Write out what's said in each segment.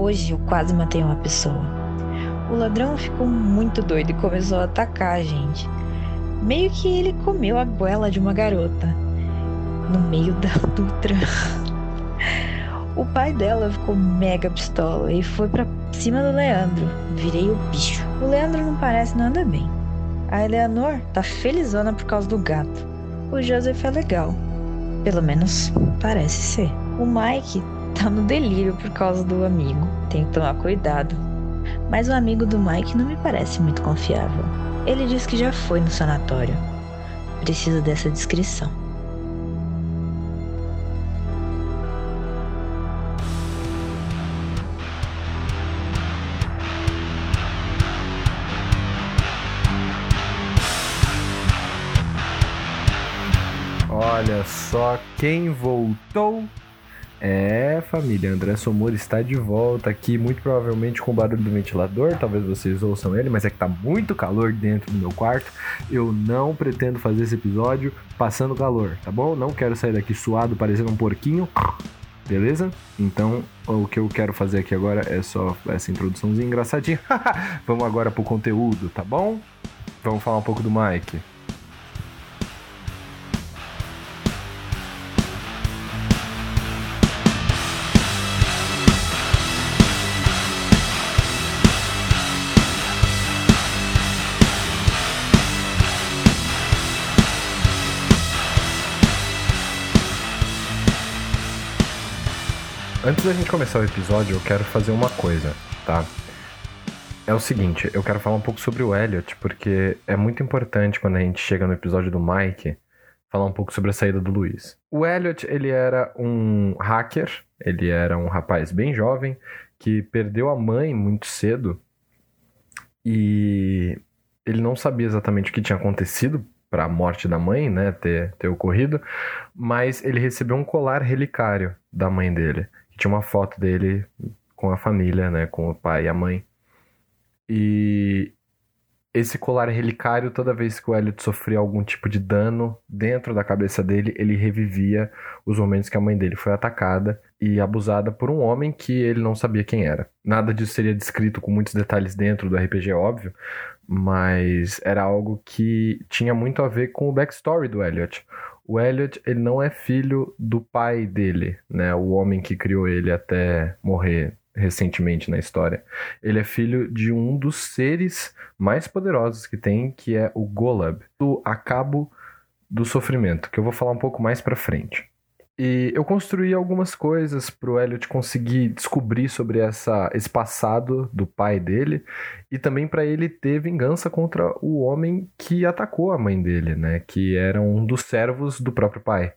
Hoje eu quase matei uma pessoa. O ladrão ficou muito doido e começou a atacar a gente. Meio que ele comeu a goela de uma garota. No meio da Dutra. O pai dela ficou mega pistola e foi para cima do Leandro. Virei o bicho. O Leandro não parece nada bem. A Eleanor tá felizona por causa do gato. O Joseph é legal. Pelo menos parece ser. O Mike tá no delírio por causa do amigo. Tem que tomar cuidado. Mas o amigo do Mike não me parece muito confiável. Ele diz que já foi no sanatório. Preciso dessa descrição. Olha só quem voltou. É, família, André Somor está de volta aqui, muito provavelmente com o barulho do ventilador, talvez vocês ouçam ele, mas é que tá muito calor dentro do meu quarto. Eu não pretendo fazer esse episódio passando calor, tá bom? Não quero sair daqui suado, parecendo um porquinho, beleza? Então, o que eu quero fazer aqui agora é só essa introduçãozinha engraçadinha. Vamos agora pro conteúdo, tá bom? Vamos falar um pouco do Mike. Antes da gente começar o episódio, eu quero fazer uma coisa, tá? É o seguinte, eu quero falar um pouco sobre o Elliot, porque é muito importante quando a gente chega no episódio do Mike, falar um pouco sobre a saída do Luiz. O Elliot, ele era um hacker, ele era um rapaz bem jovem, que perdeu a mãe muito cedo, e ele não sabia exatamente o que tinha acontecido para a morte da mãe, né, ter, ter ocorrido, mas ele recebeu um colar relicário da mãe dele tinha uma foto dele com a família, né, com o pai e a mãe. E esse colar relicário, toda vez que o Elliot sofria algum tipo de dano dentro da cabeça dele, ele revivia os momentos que a mãe dele foi atacada e abusada por um homem que ele não sabia quem era. Nada disso seria descrito com muitos detalhes dentro do RPG, óbvio, mas era algo que tinha muito a ver com o backstory do Elliot o Elliot ele não é filho do pai dele, né? O homem que criou ele até morrer recentemente na história. Ele é filho de um dos seres mais poderosos que tem, que é o Golab, do Acabo do Sofrimento, que eu vou falar um pouco mais para frente. E eu construí algumas coisas para o Elliot conseguir descobrir sobre essa, esse passado do pai dele e também para ele ter vingança contra o homem que atacou a mãe dele, né? Que era um dos servos do próprio pai.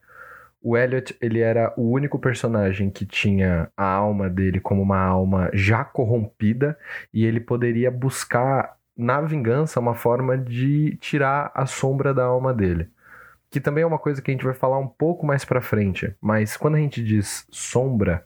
O Elliot, ele era o único personagem que tinha a alma dele como uma alma já corrompida e ele poderia buscar na vingança uma forma de tirar a sombra da alma dele que também é uma coisa que a gente vai falar um pouco mais para frente, mas quando a gente diz sombra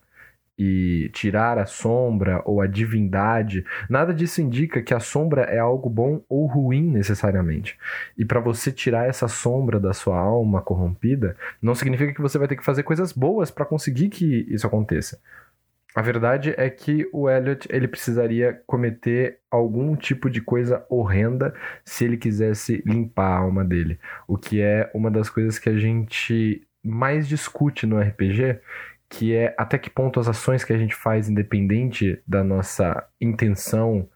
e tirar a sombra ou a divindade, nada disso indica que a sombra é algo bom ou ruim necessariamente. E para você tirar essa sombra da sua alma corrompida, não significa que você vai ter que fazer coisas boas para conseguir que isso aconteça. A verdade é que o Elliot ele precisaria cometer algum tipo de coisa horrenda se ele quisesse limpar a alma dele, o que é uma das coisas que a gente mais discute no RPG, que é até que ponto as ações que a gente faz independente da nossa intenção,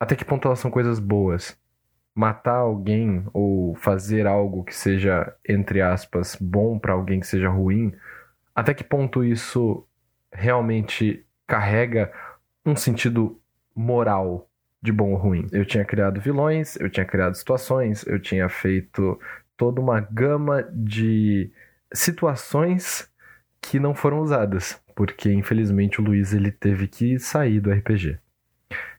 até que ponto elas são coisas boas. Matar alguém ou fazer algo que seja entre aspas bom para alguém que seja ruim, até que ponto isso realmente carrega um sentido moral de bom ou ruim. Eu tinha criado vilões, eu tinha criado situações, eu tinha feito toda uma gama de situações que não foram usadas, porque infelizmente o Luiz ele teve que sair do RPG.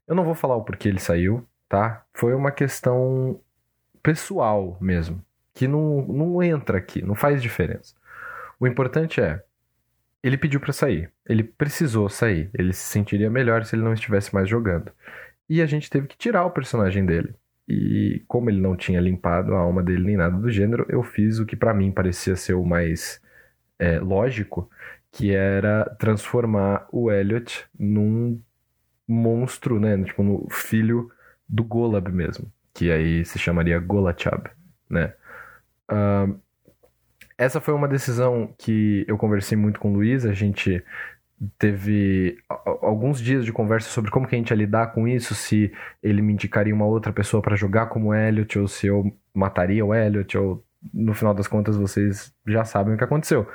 Eu não vou falar o porquê ele saiu, tá? Foi uma questão pessoal mesmo, que não, não entra aqui, não faz diferença. O importante é, ele pediu para sair. Ele precisou sair. Ele se sentiria melhor se ele não estivesse mais jogando. E a gente teve que tirar o personagem dele. E como ele não tinha limpado a alma dele nem nada do gênero, eu fiz o que para mim parecia ser o mais é, lógico, que era transformar o Elliot num monstro, né? Tipo, no filho do Golab mesmo, que aí se chamaria Golachab, né? Uh, essa foi uma decisão que eu conversei muito com o Luiz, a gente teve alguns dias de conversa sobre como que a gente ia lidar com isso, se ele me indicaria uma outra pessoa para jogar como Elliot, ou se eu mataria o Elliot, ou no final das contas vocês já sabem o que aconteceu.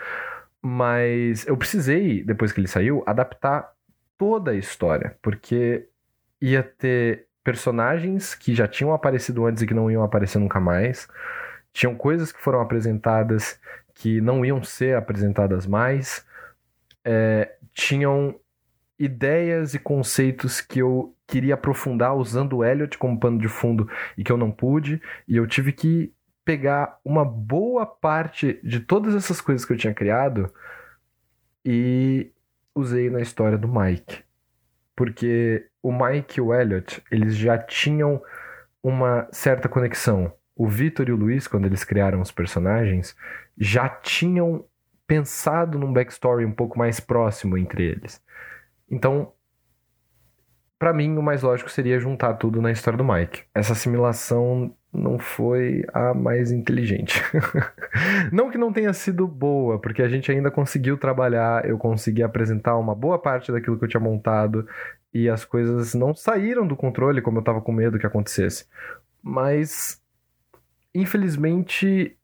Mas eu precisei, depois que ele saiu, adaptar toda a história, porque ia ter personagens que já tinham aparecido antes e que não iam aparecer nunca mais. Tinham coisas que foram apresentadas que não iam ser apresentadas mais. É, tinham ideias e conceitos que eu queria aprofundar usando o Elliot como pano de fundo e que eu não pude, e eu tive que pegar uma boa parte de todas essas coisas que eu tinha criado e usei na história do Mike. Porque o Mike e o Elliot, eles já tinham uma certa conexão. O Victor e o Luiz, quando eles criaram os personagens, já tinham pensado num backstory um pouco mais próximo entre eles. Então, para mim, o mais lógico seria juntar tudo na história do Mike. Essa assimilação não foi a mais inteligente. não que não tenha sido boa, porque a gente ainda conseguiu trabalhar, eu consegui apresentar uma boa parte daquilo que eu tinha montado e as coisas não saíram do controle como eu estava com medo que acontecesse. Mas infelizmente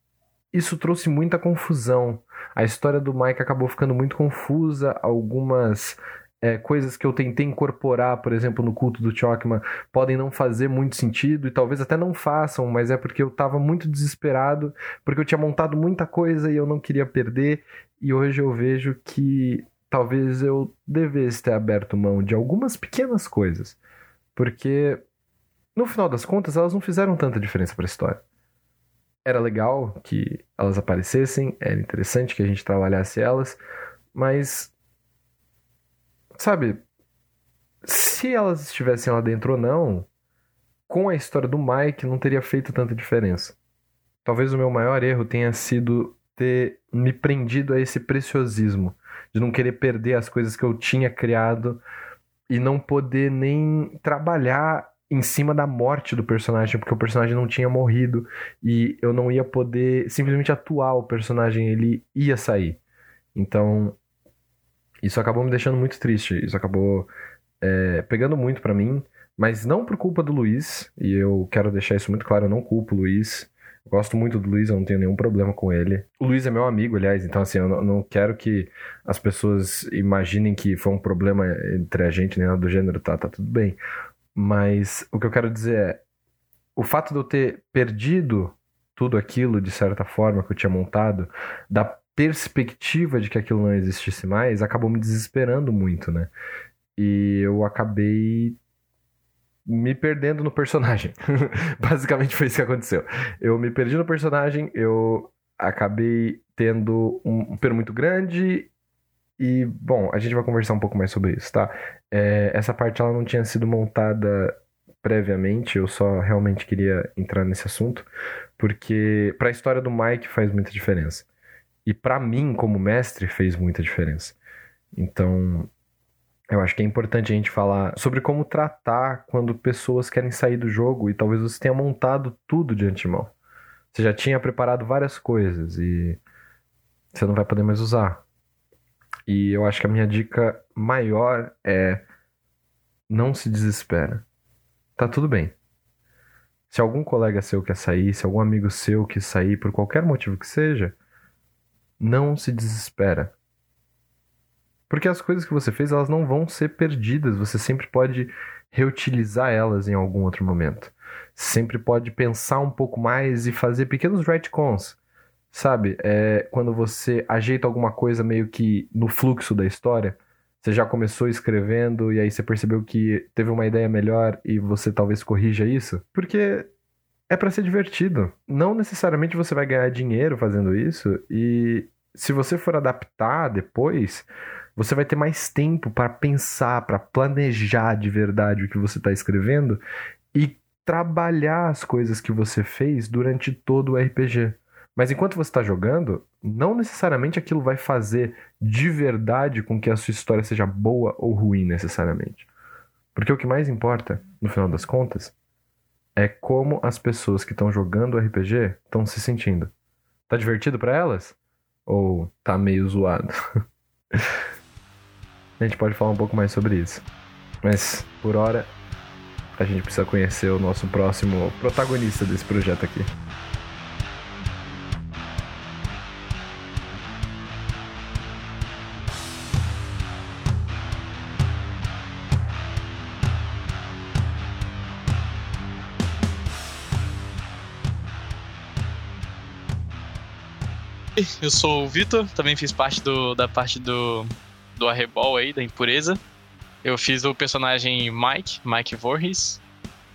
isso trouxe muita confusão. A história do Mike acabou ficando muito confusa, algumas é, coisas que eu tentei incorporar, por exemplo, no culto do Chokman, podem não fazer muito sentido e talvez até não façam, mas é porque eu estava muito desesperado, porque eu tinha montado muita coisa e eu não queria perder, e hoje eu vejo que talvez eu devesse ter aberto mão de algumas pequenas coisas, porque no final das contas elas não fizeram tanta diferença para a história. Era legal que elas aparecessem, era interessante que a gente trabalhasse elas, mas sabe, se elas estivessem lá dentro ou não, com a história do Mike não teria feito tanta diferença. Talvez o meu maior erro tenha sido ter me prendido a esse preciosismo, de não querer perder as coisas que eu tinha criado e não poder nem trabalhar em cima da morte do personagem, porque o personagem não tinha morrido e eu não ia poder simplesmente atuar o personagem, ele ia sair. Então, isso acabou me deixando muito triste. Isso acabou é, pegando muito para mim, mas não por culpa do Luiz, e eu quero deixar isso muito claro, eu não culpo o Luiz. Eu gosto muito do Luiz, eu não tenho nenhum problema com ele. O Luiz é meu amigo, aliás, então assim, eu não quero que as pessoas imaginem que foi um problema entre a gente, nem nada do gênero, tá, tá tudo bem. Mas o que eu quero dizer é, o fato de eu ter perdido tudo aquilo, de certa forma, que eu tinha montado, da perspectiva de que aquilo não existisse mais acabou me desesperando muito, né? E eu acabei me perdendo no personagem. Basicamente foi isso que aconteceu. Eu me perdi no personagem, eu acabei tendo um perno muito grande e, bom, a gente vai conversar um pouco mais sobre isso, tá? É, essa parte ela não tinha sido montada previamente, eu só realmente queria entrar nesse assunto, porque para a história do Mike faz muita diferença. E para mim, como mestre, fez muita diferença. Então, eu acho que é importante a gente falar sobre como tratar quando pessoas querem sair do jogo e talvez você tenha montado tudo de antemão. Você já tinha preparado várias coisas e você não vai poder mais usar. E eu acho que a minha dica maior é não se desespera. Tá tudo bem. Se algum colega seu quer sair, se algum amigo seu quer sair por qualquer motivo que seja, não se desespera. Porque as coisas que você fez, elas não vão ser perdidas, você sempre pode reutilizar elas em algum outro momento. Sempre pode pensar um pouco mais e fazer pequenos retcons. Sabe? É quando você ajeita alguma coisa meio que no fluxo da história. Você já começou escrevendo e aí você percebeu que teve uma ideia melhor e você talvez corrija isso. Porque é para ser divertido. Não necessariamente você vai ganhar dinheiro fazendo isso e se você for adaptar depois, você vai ter mais tempo para pensar, para planejar de verdade o que você está escrevendo e trabalhar as coisas que você fez durante todo o RPG. Mas enquanto você está jogando, não necessariamente aquilo vai fazer de verdade com que a sua história seja boa ou ruim necessariamente. Porque o que mais importa, no final das contas, é como as pessoas que estão jogando o RPG estão se sentindo. Tá divertido para elas? Ou tá meio zoado? a gente pode falar um pouco mais sobre isso. Mas, por hora, a gente precisa conhecer o nosso próximo protagonista desse projeto aqui. Eu sou o Vitor, também fiz parte do, da parte do, do Arrebol aí, da impureza. Eu fiz o personagem Mike, Mike Voorhees.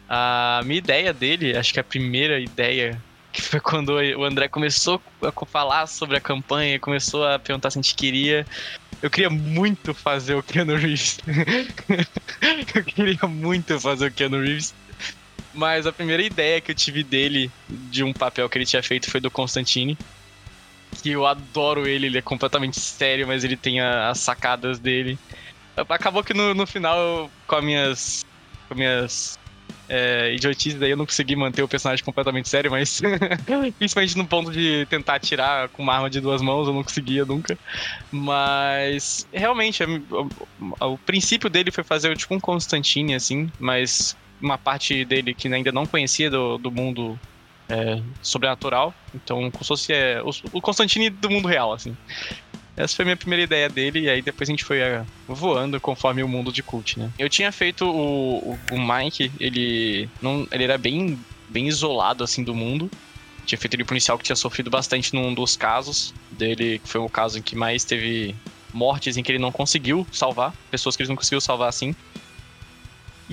A minha ideia dele, acho que a primeira ideia, que foi quando o André começou a falar sobre a campanha, começou a perguntar se a gente queria. Eu queria muito fazer o Keanu Reeves. eu queria muito fazer o Keanu Reeves. Mas a primeira ideia que eu tive dele, de um papel que ele tinha feito, foi do Constantine que eu adoro ele, ele é completamente sério, mas ele tem a, as sacadas dele. Acabou que no, no final, com as minhas, com minhas é, idiotices, daí eu não consegui manter o personagem completamente sério, mas principalmente no ponto de tentar atirar com uma arma de duas mãos, eu não conseguia nunca. Mas realmente, o, o, princípio dele foi fazer tipo um Constantine, assim, mas uma parte dele que ainda não conhecia do, do mundo é, sobrenatural. Então, como se fosse é, o, Constantine do mundo real, assim. Essa foi a minha primeira ideia dele, e aí depois a gente foi é, voando conforme o mundo de cult, né? Eu tinha feito o, o, o, Mike, ele, não, ele era bem, bem isolado, assim, do mundo. Tinha feito ele policial que tinha sofrido bastante num dos casos dele, que foi o caso em que mais teve mortes em que ele não conseguiu salvar, pessoas que ele não conseguiu salvar, assim.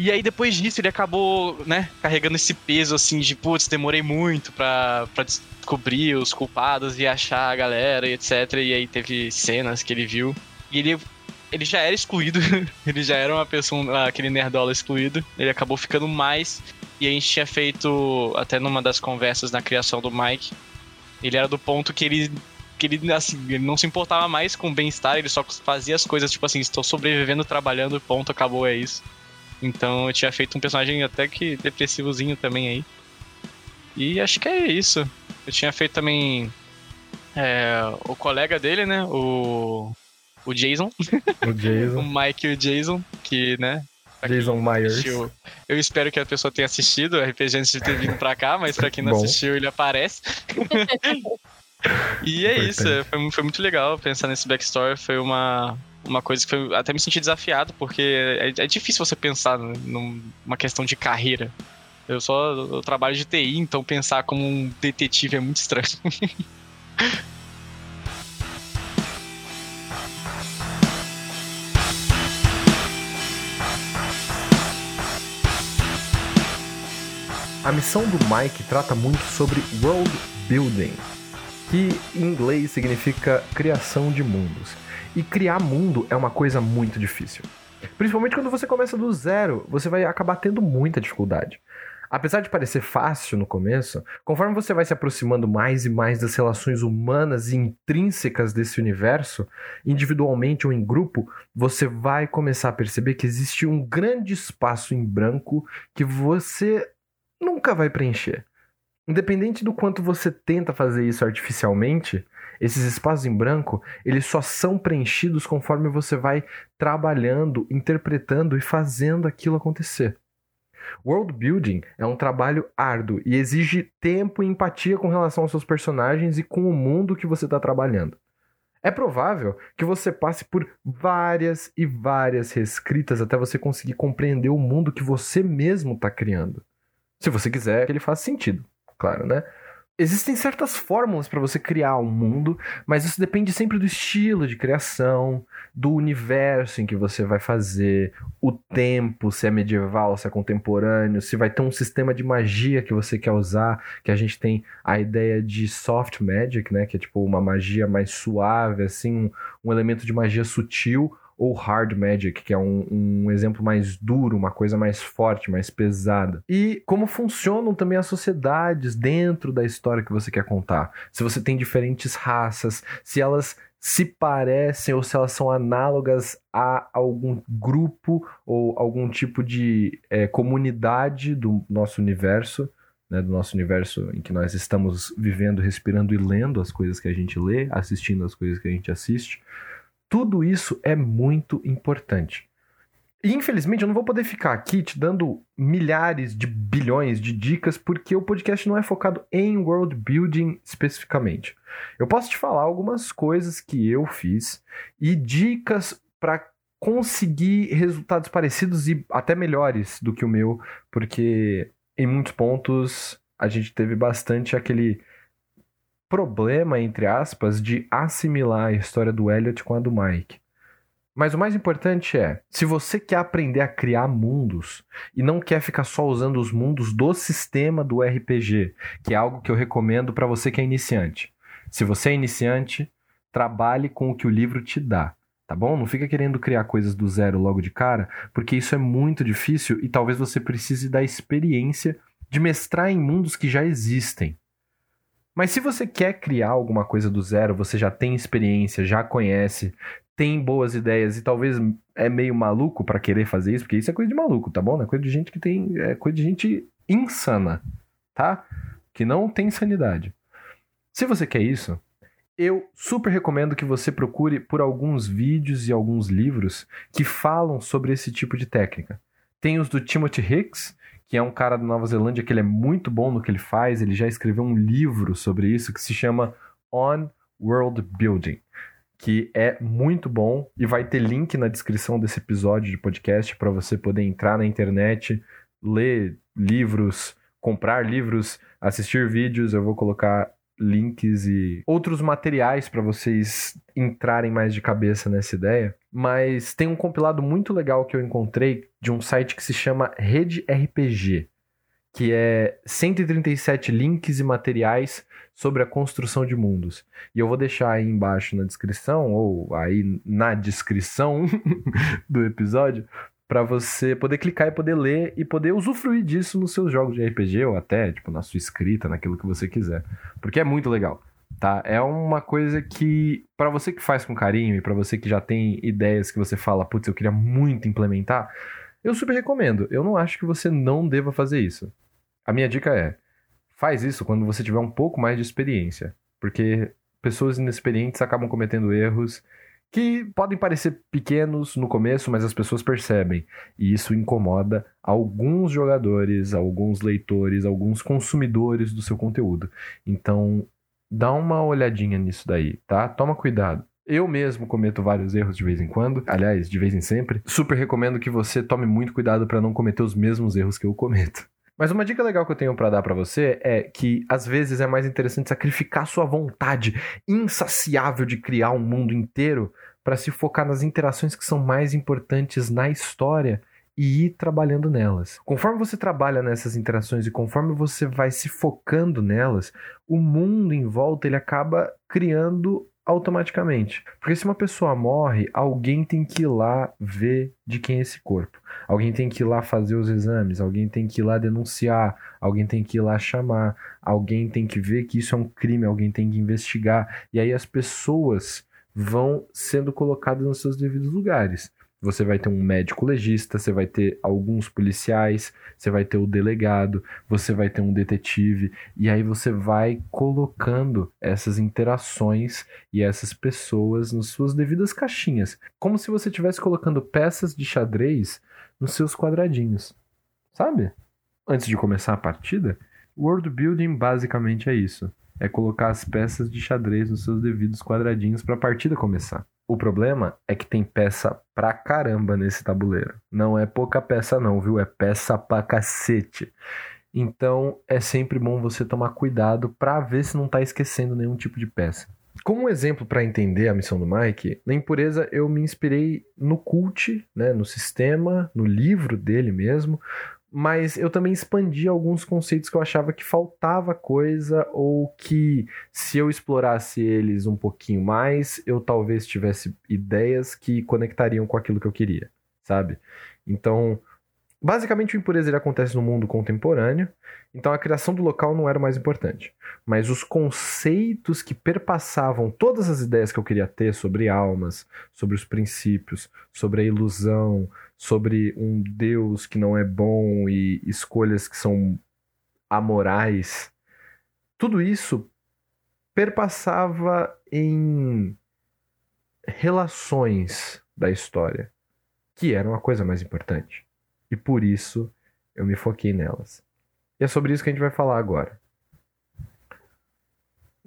E aí depois disso ele acabou, né, carregando esse peso assim de, putz, demorei muito pra, pra descobrir os culpados e achar a galera e etc. E aí teve cenas que ele viu. E ele, ele já era excluído, ele já era uma pessoa, aquele nerdola excluído. Ele acabou ficando mais. E a gente tinha feito, até numa das conversas na criação do Mike, ele era do ponto que ele que ele, assim, ele não se importava mais com o bem-estar, ele só fazia as coisas, tipo assim, estou sobrevivendo, trabalhando, ponto, acabou, é isso. Então eu tinha feito um personagem até que depressivozinho também aí. E acho que é isso. Eu tinha feito também é, o colega dele, né? O. O Jason. O Jason. o Mike e o Jason, que, né? Jason Myers. Eu espero que a pessoa tenha assistido o RPG antes de ter vindo pra cá, mas pra quem não Bom. assistiu, ele aparece. e é Importante. isso, foi, foi muito legal pensar nesse backstory. Foi uma, uma coisa que foi, até me senti desafiado, porque é, é difícil você pensar numa questão de carreira. Eu só eu trabalho de TI, então pensar como um detetive é muito estranho. A missão do Mike trata muito sobre world building, que em inglês significa criação de mundos. E criar mundo é uma coisa muito difícil. Principalmente quando você começa do zero, você vai acabar tendo muita dificuldade. Apesar de parecer fácil no começo, conforme você vai se aproximando mais e mais das relações humanas e intrínsecas desse universo, individualmente ou em grupo, você vai começar a perceber que existe um grande espaço em branco que você nunca vai preencher. Independente do quanto você tenta fazer isso artificialmente, esses espaços em branco, eles só são preenchidos conforme você vai trabalhando, interpretando e fazendo aquilo acontecer. World building é um trabalho árduo e exige tempo e empatia com relação aos seus personagens e com o mundo que você está trabalhando. É provável que você passe por várias e várias reescritas até você conseguir compreender o mundo que você mesmo está criando. Se você quiser que ele faça sentido, claro, né? Existem certas fórmulas para você criar um mundo, mas isso depende sempre do estilo de criação, do universo em que você vai fazer, o tempo, se é medieval, se é contemporâneo, se vai ter um sistema de magia que você quer usar, que a gente tem a ideia de soft magic, né, que é tipo uma magia mais suave, assim, um, um elemento de magia sutil, ou hard magic, que é um, um exemplo mais duro, uma coisa mais forte, mais pesada. E como funcionam também as sociedades dentro da história que você quer contar. Se você tem diferentes raças, se elas se parecem ou se elas são análogas a algum grupo ou algum tipo de é, comunidade do nosso universo, né, do nosso universo em que nós estamos vivendo, respirando e lendo as coisas que a gente lê, assistindo as coisas que a gente assiste. Tudo isso é muito importante. E infelizmente eu não vou poder ficar aqui te dando milhares de bilhões de dicas, porque o podcast não é focado em world building especificamente. Eu posso te falar algumas coisas que eu fiz e dicas para conseguir resultados parecidos e até melhores do que o meu, porque em muitos pontos a gente teve bastante aquele problema, entre aspas, de assimilar a história do Elliot com a do Mike. Mas o mais importante é, se você quer aprender a criar mundos e não quer ficar só usando os mundos do sistema do RPG, que é algo que eu recomendo para você que é iniciante. Se você é iniciante, trabalhe com o que o livro te dá, tá bom? Não fica querendo criar coisas do zero logo de cara, porque isso é muito difícil e talvez você precise da experiência de mestrar em mundos que já existem. Mas se você quer criar alguma coisa do zero, você já tem experiência, já conhece, tem boas ideias e talvez é meio maluco para querer fazer isso, porque isso é coisa de maluco, tá bom? É coisa de gente que tem. É coisa de gente insana, tá? Que não tem sanidade. Se você quer isso, eu super recomendo que você procure por alguns vídeos e alguns livros que falam sobre esse tipo de técnica. Tem os do Timothy Hicks, que é um cara da Nova Zelândia que ele é muito bom no que ele faz, ele já escreveu um livro sobre isso que se chama On World Building que é muito bom e vai ter link na descrição desse episódio de podcast para você poder entrar na internet, ler livros, comprar livros, assistir vídeos. Eu vou colocar links e outros materiais para vocês entrarem mais de cabeça nessa ideia. Mas tem um compilado muito legal que eu encontrei de um site que se chama Rede RPG, que é 137 links e materiais sobre a construção de mundos. E eu vou deixar aí embaixo na descrição, ou aí na descrição do episódio, para você poder clicar e poder ler e poder usufruir disso nos seus jogos de RPG ou até tipo na sua escrita, naquilo que você quiser, porque é muito legal, tá? É uma coisa que para você que faz com carinho e para você que já tem ideias que você fala, putz, eu queria muito implementar, eu super recomendo. Eu não acho que você não deva fazer isso. A minha dica é: Faz isso quando você tiver um pouco mais de experiência, porque pessoas inexperientes acabam cometendo erros que podem parecer pequenos no começo, mas as pessoas percebem. E isso incomoda alguns jogadores, alguns leitores, alguns consumidores do seu conteúdo. Então, dá uma olhadinha nisso daí, tá? Toma cuidado. Eu mesmo cometo vários erros de vez em quando, aliás, de vez em sempre. Super recomendo que você tome muito cuidado para não cometer os mesmos erros que eu cometo. Mas uma dica legal que eu tenho para dar para você é que às vezes é mais interessante sacrificar sua vontade insaciável de criar um mundo inteiro para se focar nas interações que são mais importantes na história e ir trabalhando nelas. Conforme você trabalha nessas interações e conforme você vai se focando nelas, o mundo em volta ele acaba criando automaticamente. Porque se uma pessoa morre, alguém tem que ir lá ver de quem é esse corpo. Alguém tem que ir lá fazer os exames, alguém tem que ir lá denunciar, alguém tem que ir lá chamar, alguém tem que ver que isso é um crime, alguém tem que investigar. E aí as pessoas vão sendo colocadas nos seus devidos lugares. Você vai ter um médico legista, você vai ter alguns policiais, você vai ter o delegado, você vai ter um detetive, e aí você vai colocando essas interações e essas pessoas nas suas devidas caixinhas, como se você estivesse colocando peças de xadrez nos seus quadradinhos, sabe? Antes de começar a partida, world building basicamente é isso: é colocar as peças de xadrez nos seus devidos quadradinhos para a partida começar. O problema é que tem peça pra caramba nesse tabuleiro. Não é pouca peça, não, viu? É peça pra cacete. Então é sempre bom você tomar cuidado para ver se não tá esquecendo nenhum tipo de peça. Como exemplo para entender a missão do Mike, na impureza eu me inspirei no cult, né, no sistema, no livro dele mesmo, mas eu também expandi alguns conceitos que eu achava que faltava coisa ou que se eu explorasse eles um pouquinho mais, eu talvez tivesse ideias que conectariam com aquilo que eu queria, sabe? Então, basicamente o impureza ele acontece no mundo contemporâneo, então a criação do local não era o mais importante, mas os conceitos que perpassavam todas as ideias que eu queria ter sobre almas, sobre os princípios, sobre a ilusão, sobre um Deus que não é bom e escolhas que são amorais. Tudo isso perpassava em relações da história, que eram a coisa mais importante. E por isso eu me foquei nelas. E é sobre isso que a gente vai falar agora.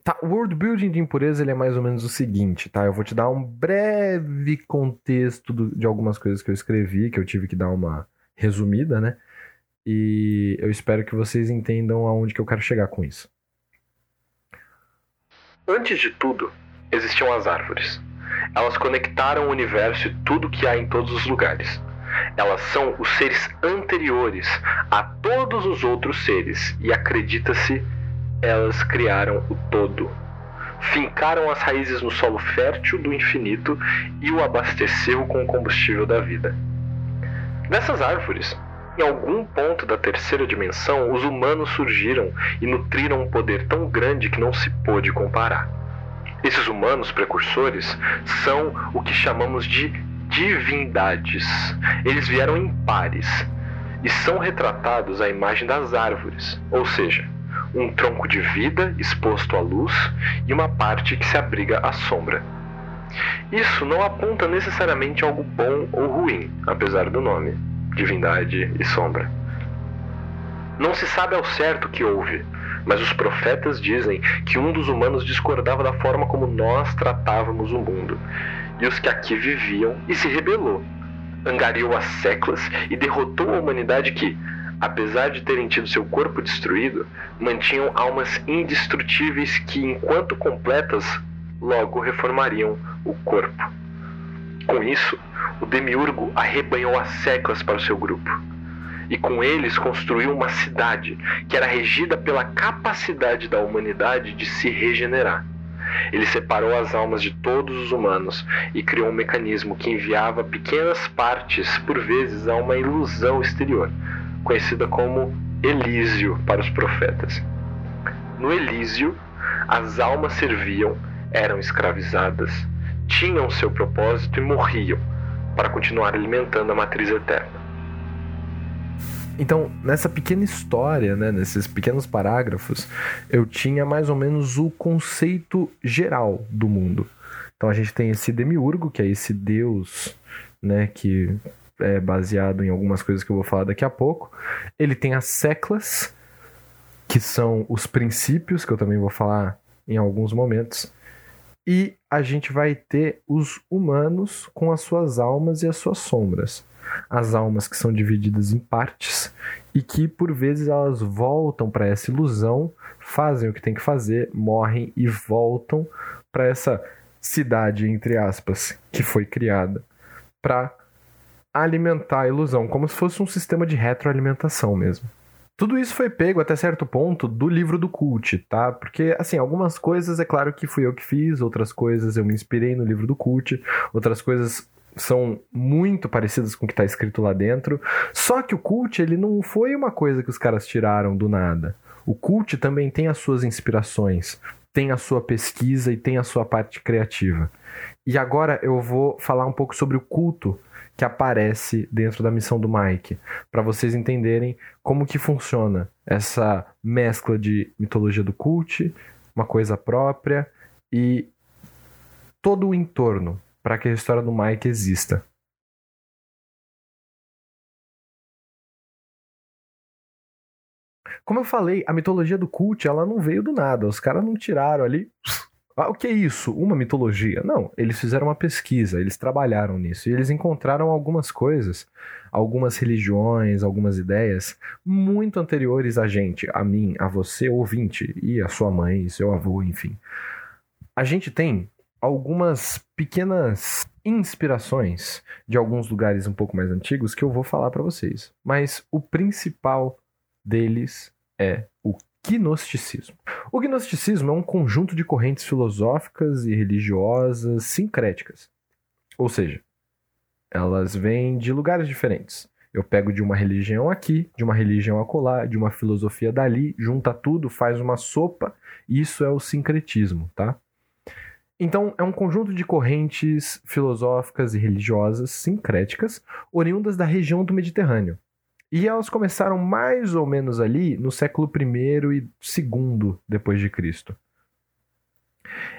Tá, o world building de impureza ele é mais ou menos o seguinte, tá? Eu vou te dar um breve contexto do, de algumas coisas que eu escrevi, que eu tive que dar uma resumida, né? E eu espero que vocês entendam aonde que eu quero chegar com isso. Antes de tudo, existiam as árvores. Elas conectaram o universo e tudo que há em todos os lugares. Elas são os seres anteriores a todos os outros seres e acredita-se elas criaram o todo. Fincaram as raízes no solo fértil do infinito e o abasteceu com o combustível da vida. Nessas árvores, em algum ponto da terceira dimensão, os humanos surgiram e nutriram um poder tão grande que não se pôde comparar. Esses humanos precursores são o que chamamos de divindades. Eles vieram em pares e são retratados à imagem das árvores, ou seja, um tronco de vida exposto à luz e uma parte que se abriga à sombra. Isso não aponta necessariamente algo bom ou ruim, apesar do nome, divindade e sombra. Não se sabe ao certo o que houve, mas os profetas dizem que um dos humanos discordava da forma como nós tratávamos o mundo, e os que aqui viviam e se rebelou. Angariou as seclas e derrotou a humanidade que, apesar de terem tido seu corpo destruído, mantinham almas indestrutíveis que, enquanto completas, logo reformariam o corpo. Com isso, o demiurgo arrebanhou as seclas para o seu grupo. E com eles construiu uma cidade que era regida pela capacidade da humanidade de se regenerar. Ele separou as almas de todos os humanos e criou um mecanismo que enviava pequenas partes, por vezes, a uma ilusão exterior, conhecida como Elísio para os profetas. No Elísio, as almas serviam, eram escravizadas, tinham seu propósito e morriam para continuar alimentando a matriz eterna. Então, nessa pequena história, né, nesses pequenos parágrafos, eu tinha mais ou menos o conceito geral do mundo. Então a gente tem esse demiurgo, que é esse deus, né, que é baseado em algumas coisas que eu vou falar daqui a pouco. Ele tem as seclas, que são os princípios, que eu também vou falar em alguns momentos. E a gente vai ter os humanos com as suas almas e as suas sombras. As almas que são divididas em partes e que por vezes elas voltam para essa ilusão, fazem o que tem que fazer, morrem e voltam para essa cidade entre aspas que foi criada para alimentar a ilusão, como se fosse um sistema de retroalimentação mesmo. Tudo isso foi pego até certo ponto do livro do Cult, tá? Porque, assim, algumas coisas é claro que fui eu que fiz, outras coisas eu me inspirei no livro do Cult, outras coisas são muito parecidas com o que está escrito lá dentro. Só que o Cult, ele não foi uma coisa que os caras tiraram do nada. O Cult também tem as suas inspirações, tem a sua pesquisa e tem a sua parte criativa. E agora eu vou falar um pouco sobre o culto que aparece dentro da missão do Mike, para vocês entenderem como que funciona essa mescla de mitologia do cult, uma coisa própria e todo o entorno para que a história do Mike exista. Como eu falei, a mitologia do cult ela não veio do nada. Os caras não tiraram ali ah, o que é isso? Uma mitologia? Não, eles fizeram uma pesquisa, eles trabalharam nisso e eles encontraram algumas coisas, algumas religiões, algumas ideias muito anteriores a gente, a mim, a você, ouvinte, e a sua mãe, seu avô, enfim. A gente tem algumas pequenas inspirações de alguns lugares um pouco mais antigos que eu vou falar para vocês. Mas o principal deles é gnosticismo. O gnosticismo é um conjunto de correntes filosóficas e religiosas sincréticas. Ou seja, elas vêm de lugares diferentes. Eu pego de uma religião aqui, de uma religião acolá, de uma filosofia dali, junta tudo, faz uma sopa. Isso é o sincretismo, tá? Então, é um conjunto de correntes filosóficas e religiosas sincréticas oriundas da região do Mediterrâneo. E elas começaram mais ou menos ali no século I e II depois de Cristo.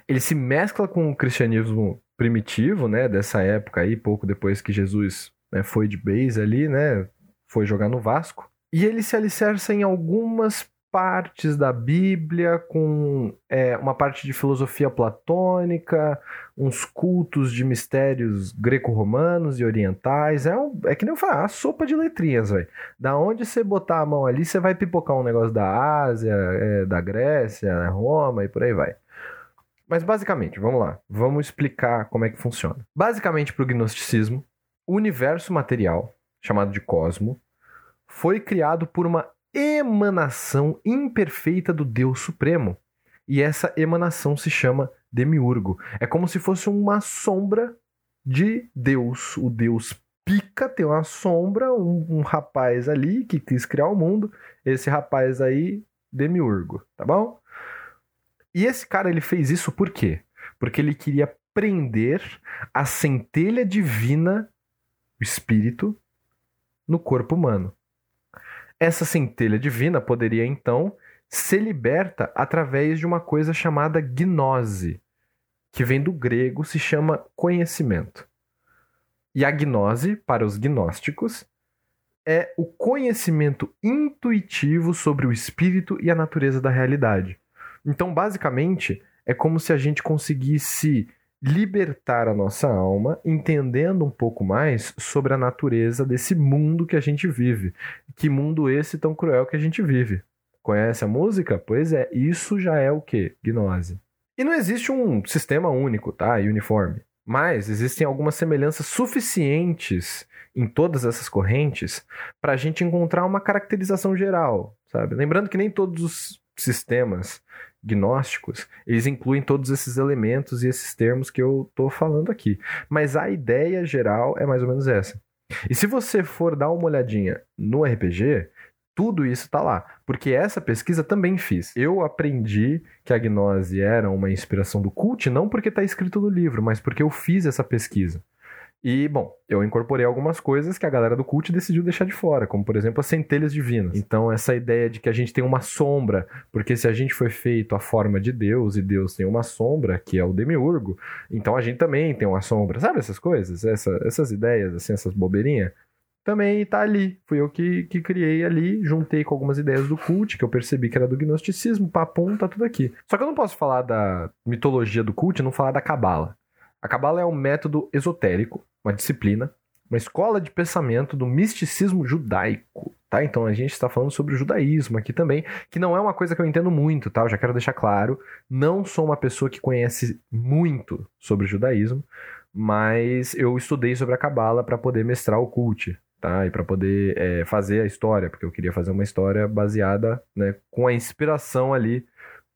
Ele se mescla com o cristianismo primitivo, né, dessa época aí, pouco depois que Jesus né, foi de base ali, né, foi jogar no Vasco. E ele se alicerça em algumas partes da Bíblia, com é, uma parte de filosofia platônica, uns cultos de mistérios greco-romanos e orientais. É, um, é que nem eu falo, a sopa de letrinhas, velho. Da onde você botar a mão ali, você vai pipocar um negócio da Ásia, é, da Grécia, Roma e por aí vai. Mas basicamente, vamos lá, vamos explicar como é que funciona. Basicamente, para o gnosticismo, o universo material, chamado de cosmo, foi criado por uma emanação imperfeita do Deus Supremo. E essa emanação se chama demiurgo. É como se fosse uma sombra de Deus. O Deus pica, tem uma sombra, um, um rapaz ali que quis criar o mundo. Esse rapaz aí, demiurgo, tá bom? E esse cara ele fez isso por quê? Porque ele queria prender a centelha divina, o espírito, no corpo humano. Essa centelha divina poderia então ser liberta através de uma coisa chamada gnose, que vem do grego, se chama conhecimento. E a gnose, para os gnósticos, é o conhecimento intuitivo sobre o espírito e a natureza da realidade. Então, basicamente, é como se a gente conseguisse libertar a nossa alma, entendendo um pouco mais sobre a natureza desse mundo que a gente vive. Que mundo esse tão cruel que a gente vive. Conhece a música? Pois é, isso já é o que? Gnose. E não existe um sistema único, tá? E uniforme. Mas existem algumas semelhanças suficientes em todas essas correntes para a gente encontrar uma caracterização geral, sabe? Lembrando que nem todos os sistemas gnósticos, eles incluem todos esses elementos e esses termos que eu estou falando aqui. Mas a ideia geral é mais ou menos essa. E se você for dar uma olhadinha no RPG, tudo isso está lá, porque essa pesquisa também fiz. Eu aprendi que a gnose era uma inspiração do cult, não porque está escrito no livro, mas porque eu fiz essa pesquisa. E, bom, eu incorporei algumas coisas que a galera do cult decidiu deixar de fora, como, por exemplo, as centelhas divinas. Então, essa ideia de que a gente tem uma sombra, porque se a gente foi feito a forma de Deus e Deus tem uma sombra, que é o demiurgo, então a gente também tem uma sombra. Sabe essas coisas? Essa, essas ideias, assim, essas bobeirinhas? Também tá ali. Fui eu que, que criei ali, juntei com algumas ideias do cult, que eu percebi que era do gnosticismo, papum, tá tudo aqui. Só que eu não posso falar da mitologia do cult e não falar da cabala. A cabala é um método esotérico uma disciplina, uma escola de pensamento do misticismo judaico, tá? Então a gente está falando sobre o judaísmo aqui também, que não é uma coisa que eu entendo muito, tá? Eu já quero deixar claro, não sou uma pessoa que conhece muito sobre judaísmo, mas eu estudei sobre a cabala para poder mestrar o cult, tá? E para poder é, fazer a história, porque eu queria fazer uma história baseada, né, com a inspiração ali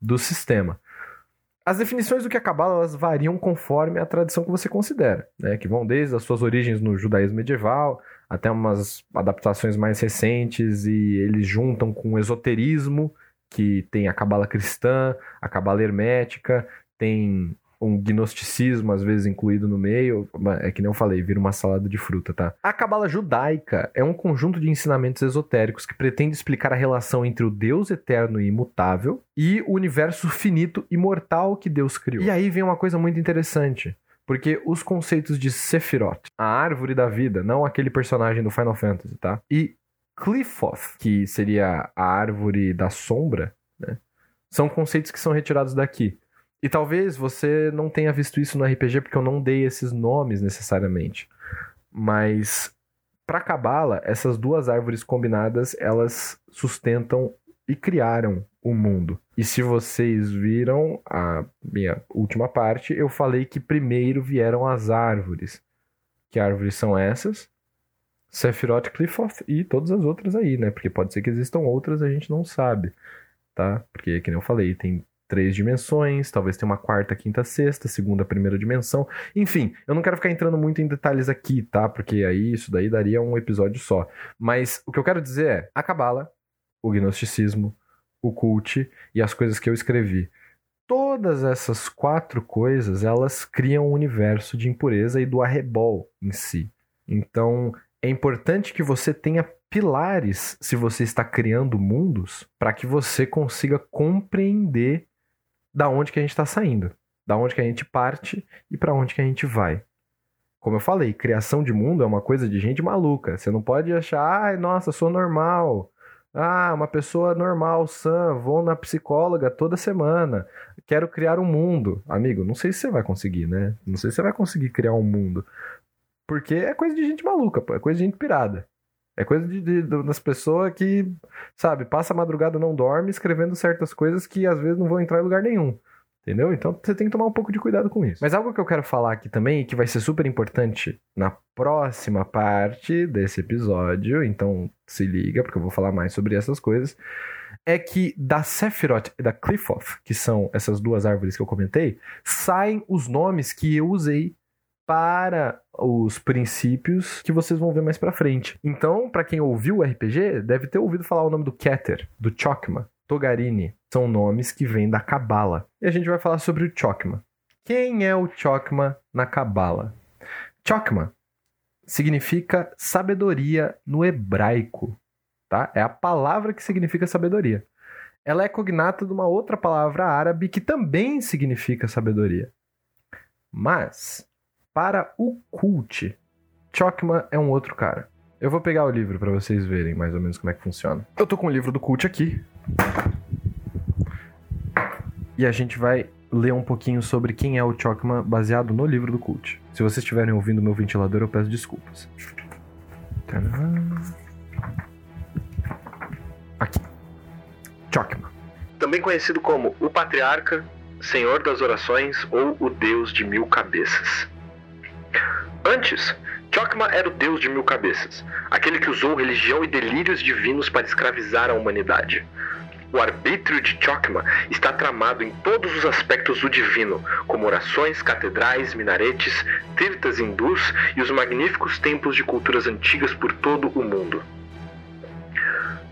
do sistema. As definições do que é cabala elas variam conforme a tradição que você considera, né? que vão desde as suas origens no judaísmo medieval até umas adaptações mais recentes e eles juntam com o esoterismo, que tem a cabala cristã, a cabala hermética, tem um gnosticismo às vezes incluído no meio, é que nem eu falei, vira uma salada de fruta, tá? A cabala judaica é um conjunto de ensinamentos esotéricos que pretende explicar a relação entre o Deus eterno e imutável e o universo finito e mortal que Deus criou. E aí vem uma coisa muito interessante. Porque os conceitos de Sephiroth, a árvore da vida, não aquele personagem do Final Fantasy, tá? E Cliffoth, que seria a árvore da sombra, né? São conceitos que são retirados daqui. E talvez você não tenha visto isso no RPG porque eu não dei esses nomes necessariamente. Mas para Cabala, essas duas árvores combinadas, elas sustentam e criaram o mundo. E se vocês viram a minha última parte, eu falei que primeiro vieram as árvores. Que árvores são essas? Sephiroth, Cliffoth e todas as outras aí, né? Porque pode ser que existam outras, a gente não sabe, tá? Porque, que eu falei, tem três dimensões, talvez tenha uma quarta, quinta, sexta, segunda, primeira dimensão. Enfim, eu não quero ficar entrando muito em detalhes aqui, tá? Porque aí isso daí daria um episódio só. Mas o que eu quero dizer é a Cabala, o gnosticismo, o cult e as coisas que eu escrevi. Todas essas quatro coisas, elas criam um universo de impureza e do arrebol em si. Então, é importante que você tenha pilares se você está criando mundos para que você consiga compreender da onde que a gente está saindo, da onde que a gente parte e para onde que a gente vai. Como eu falei, criação de mundo é uma coisa de gente maluca. Você não pode achar, ai, nossa, sou normal. Ah, uma pessoa normal, sã, vou na psicóloga toda semana. Quero criar um mundo. Amigo, não sei se você vai conseguir, né? Não sei se você vai conseguir criar um mundo. Porque é coisa de gente maluca, pô. É coisa de gente pirada. É coisa de, de, das pessoas que, sabe, passa a madrugada não dorme escrevendo certas coisas que às vezes não vão entrar em lugar nenhum. Entendeu? Então você tem que tomar um pouco de cuidado com isso. Mas algo que eu quero falar aqui também, que vai ser super importante na próxima parte desse episódio, então se liga, porque eu vou falar mais sobre essas coisas, é que da Sephiroth e da Cliffoth, que são essas duas árvores que eu comentei, saem os nomes que eu usei para os princípios que vocês vão ver mais para frente. Então, para quem ouviu o RPG, deve ter ouvido falar o nome do Keter, do Chokma, Togarini. São nomes que vêm da Cabala. E a gente vai falar sobre o Chokma. Quem é o Chokma na Cabala? Chokma significa sabedoria no hebraico, tá? É a palavra que significa sabedoria. Ela é cognata de uma outra palavra árabe que também significa sabedoria. Mas para o cult, Chokma é um outro cara. Eu vou pegar o livro para vocês verem mais ou menos como é que funciona. Eu tô com o livro do cult aqui. E a gente vai ler um pouquinho sobre quem é o Chokma baseado no livro do cult. Se vocês estiverem ouvindo meu ventilador, eu peço desculpas. Aqui. Chokma. Também conhecido como o Patriarca, Senhor das Orações ou o Deus de Mil Cabeças. Antes, Chokma era o deus de mil cabeças, aquele que usou religião e delírios divinos para escravizar a humanidade. O arbítrio de Chokma está tramado em todos os aspectos do divino, como orações, catedrais, minaretes, tirtas hindus e os magníficos templos de culturas antigas por todo o mundo.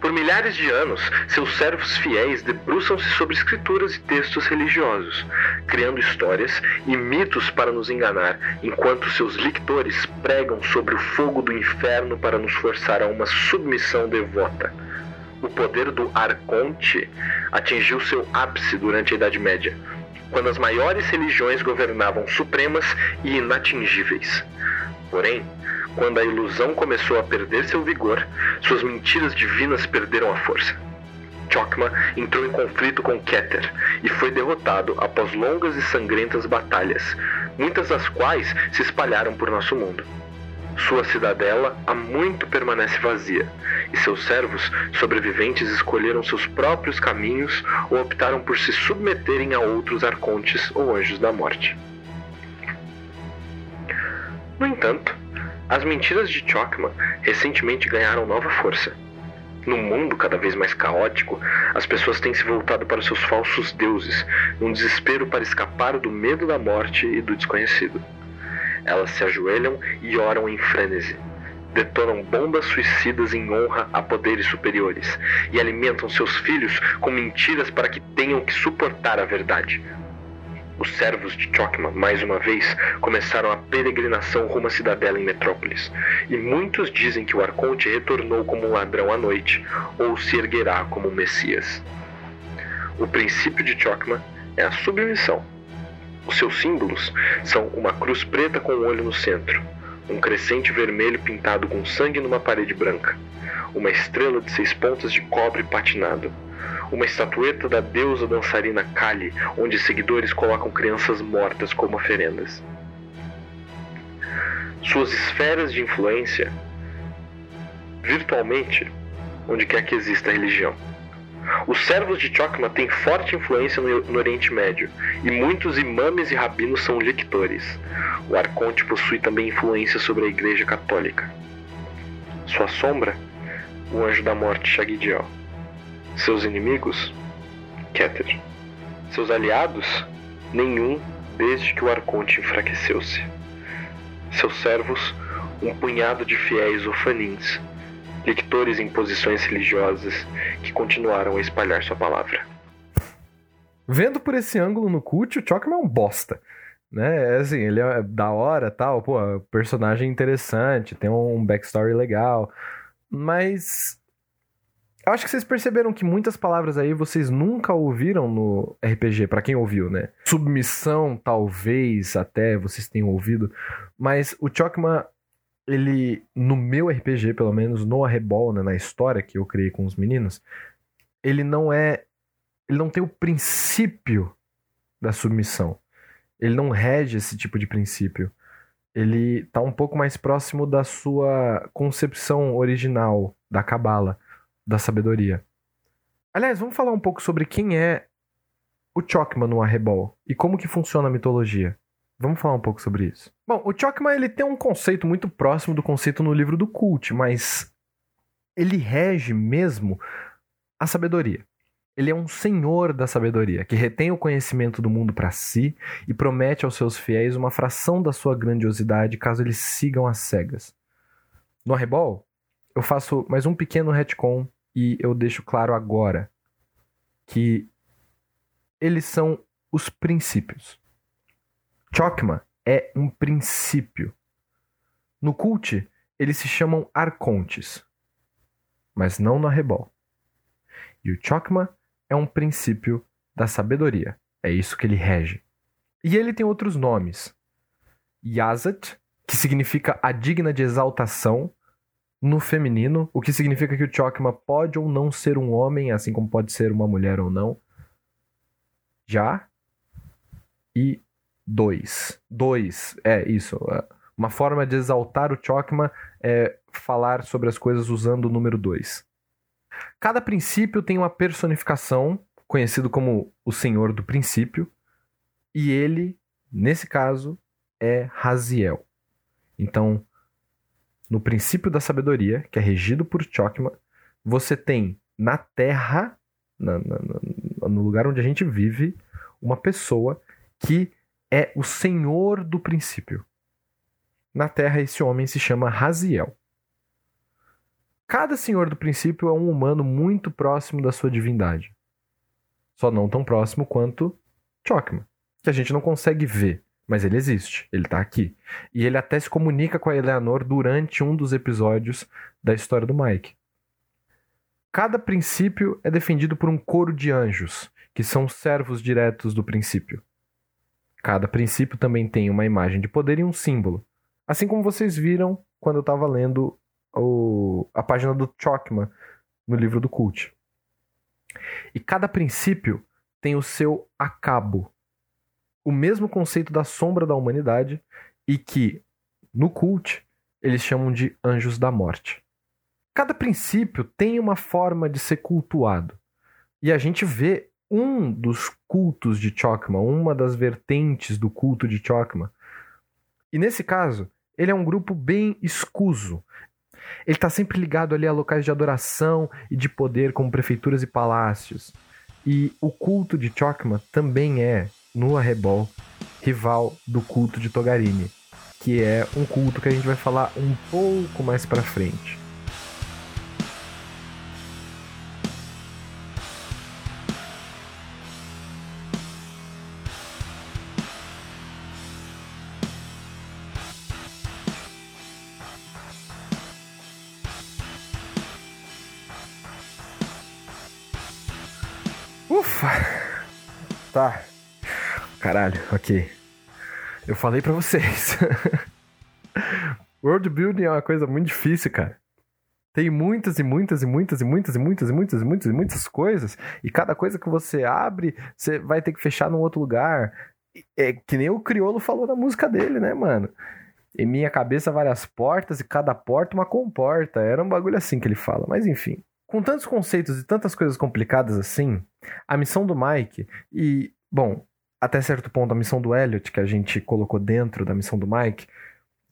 Por milhares de anos, seus servos fiéis debruçam-se sobre escrituras e textos religiosos, criando histórias e mitos para nos enganar, enquanto seus lictores pregam sobre o fogo do inferno para nos forçar a uma submissão devota. O poder do Arconte atingiu seu ápice durante a Idade Média, quando as maiores religiões governavam supremas e inatingíveis. Porém, quando a ilusão começou a perder seu vigor, suas mentiras divinas perderam a força. Chokma entrou em conflito com Keter e foi derrotado após longas e sangrentas batalhas, muitas das quais se espalharam por nosso mundo. Sua cidadela há muito permanece vazia, e seus servos sobreviventes escolheram seus próprios caminhos ou optaram por se submeterem a outros arcontes ou anjos da morte. No entanto, as mentiras de Chokma recentemente ganharam nova força. Num mundo cada vez mais caótico, as pessoas têm se voltado para seus falsos deuses, num desespero para escapar do medo da morte e do desconhecido. Elas se ajoelham e oram em frênese, detonam bombas suicidas em honra a poderes superiores e alimentam seus filhos com mentiras para que tenham que suportar a verdade, os servos de Chokma, mais uma vez, começaram a peregrinação rumo à cidadela em Metrópolis, e muitos dizem que o Arconte retornou como um ladrão à noite, ou se erguerá como um Messias. O princípio de Chokma é a submissão. Os seus símbolos são uma cruz preta com um olho no centro, um crescente vermelho pintado com sangue numa parede branca, uma estrela de seis pontas de cobre patinado, uma estatueta da deusa dançarina Kali, onde seguidores colocam crianças mortas como oferendas. Suas esferas de influência, virtualmente, onde quer que exista religião. Os servos de Chokma têm forte influência no, no Oriente Médio, e muitos imames e rabinos são lictores. O Arconte possui também influência sobre a Igreja Católica. Sua sombra, o Anjo da Morte Shagdiel. Seus inimigos, Keter. Seus aliados, nenhum desde que o Arconte enfraqueceu-se. Seus servos, um punhado de fiéis ofanins, lectores em posições religiosas que continuaram a espalhar sua palavra. Vendo por esse ângulo no cult, o Chocman é um bosta. Né? É assim, ele é da hora tal, pô, personagem interessante, tem um backstory legal. Mas eu acho que vocês perceberam que muitas palavras aí vocês nunca ouviram no RPG, para quem ouviu, né? Submissão, talvez até vocês tenham ouvido, mas o Chokma, ele, no meu RPG, pelo menos, no Arrebol, né, na história que eu criei com os meninos, ele não é. Ele não tem o princípio da submissão. Ele não rege esse tipo de princípio. Ele tá um pouco mais próximo da sua concepção original da Cabala da sabedoria. Aliás, vamos falar um pouco sobre quem é o Chokma no Arrebol e como que funciona a mitologia. Vamos falar um pouco sobre isso. Bom, o Chokma ele tem um conceito muito próximo do conceito no livro do Cult, mas ele rege mesmo a sabedoria. Ele é um senhor da sabedoria, que retém o conhecimento do mundo para si e promete aos seus fiéis uma fração da sua grandiosidade caso eles sigam às cegas. No Arrebol, eu faço mais um pequeno retcon e eu deixo claro agora que eles são os princípios. Chokma é um princípio. No cult, eles se chamam arcontes, mas não no arrebol. E o Chokma é um princípio da sabedoria. É isso que ele rege. E ele tem outros nomes. Yazat, que significa a digna de exaltação, no feminino, o que significa que o Chokma pode ou não ser um homem, assim como pode ser uma mulher ou não. Já. E dois. Dois, é isso. É, uma forma de exaltar o Chokma é falar sobre as coisas usando o número dois. Cada princípio tem uma personificação, conhecido como o Senhor do Princípio, e ele, nesse caso, é Raziel. Então, no princípio da sabedoria, que é regido por Chokma, você tem na Terra, na, na, no lugar onde a gente vive, uma pessoa que é o senhor do princípio. Na Terra, esse homem se chama Raziel. Cada senhor do princípio é um humano muito próximo da sua divindade. Só não tão próximo quanto Chokma, que a gente não consegue ver. Mas ele existe, ele tá aqui. E ele até se comunica com a Eleanor durante um dos episódios da história do Mike. Cada princípio é defendido por um coro de anjos, que são servos diretos do princípio. Cada princípio também tem uma imagem de poder e um símbolo. Assim como vocês viram quando eu estava lendo o, a página do Chokma no livro do Cult. E cada princípio tem o seu acabo, o mesmo conceito da sombra da humanidade e que, no cult, eles chamam de anjos da morte. Cada princípio tem uma forma de ser cultuado. E a gente vê um dos cultos de Chokma, uma das vertentes do culto de Chokma. E nesse caso, ele é um grupo bem escuso. Ele está sempre ligado ali a locais de adoração e de poder, como prefeituras e palácios. E o culto de Chokma também é no Arrebol, rival do culto de Togarini, que é um culto que a gente vai falar um pouco mais para frente. Ok. Eu falei para vocês. World building é uma coisa muito difícil, cara. Tem muitas e muitas e muitas e muitas e muitas e muitas e muitas e muitas coisas. E cada coisa que você abre, você vai ter que fechar num outro lugar. É que nem o Criolo falou na música dele, né, mano? Em minha cabeça, várias portas e cada porta uma comporta. Era um bagulho assim que ele fala. Mas enfim. com tantos conceitos e tantas coisas complicadas assim, a missão do Mike e, bom, até certo ponto a missão do Elliot, que a gente colocou dentro da missão do Mike,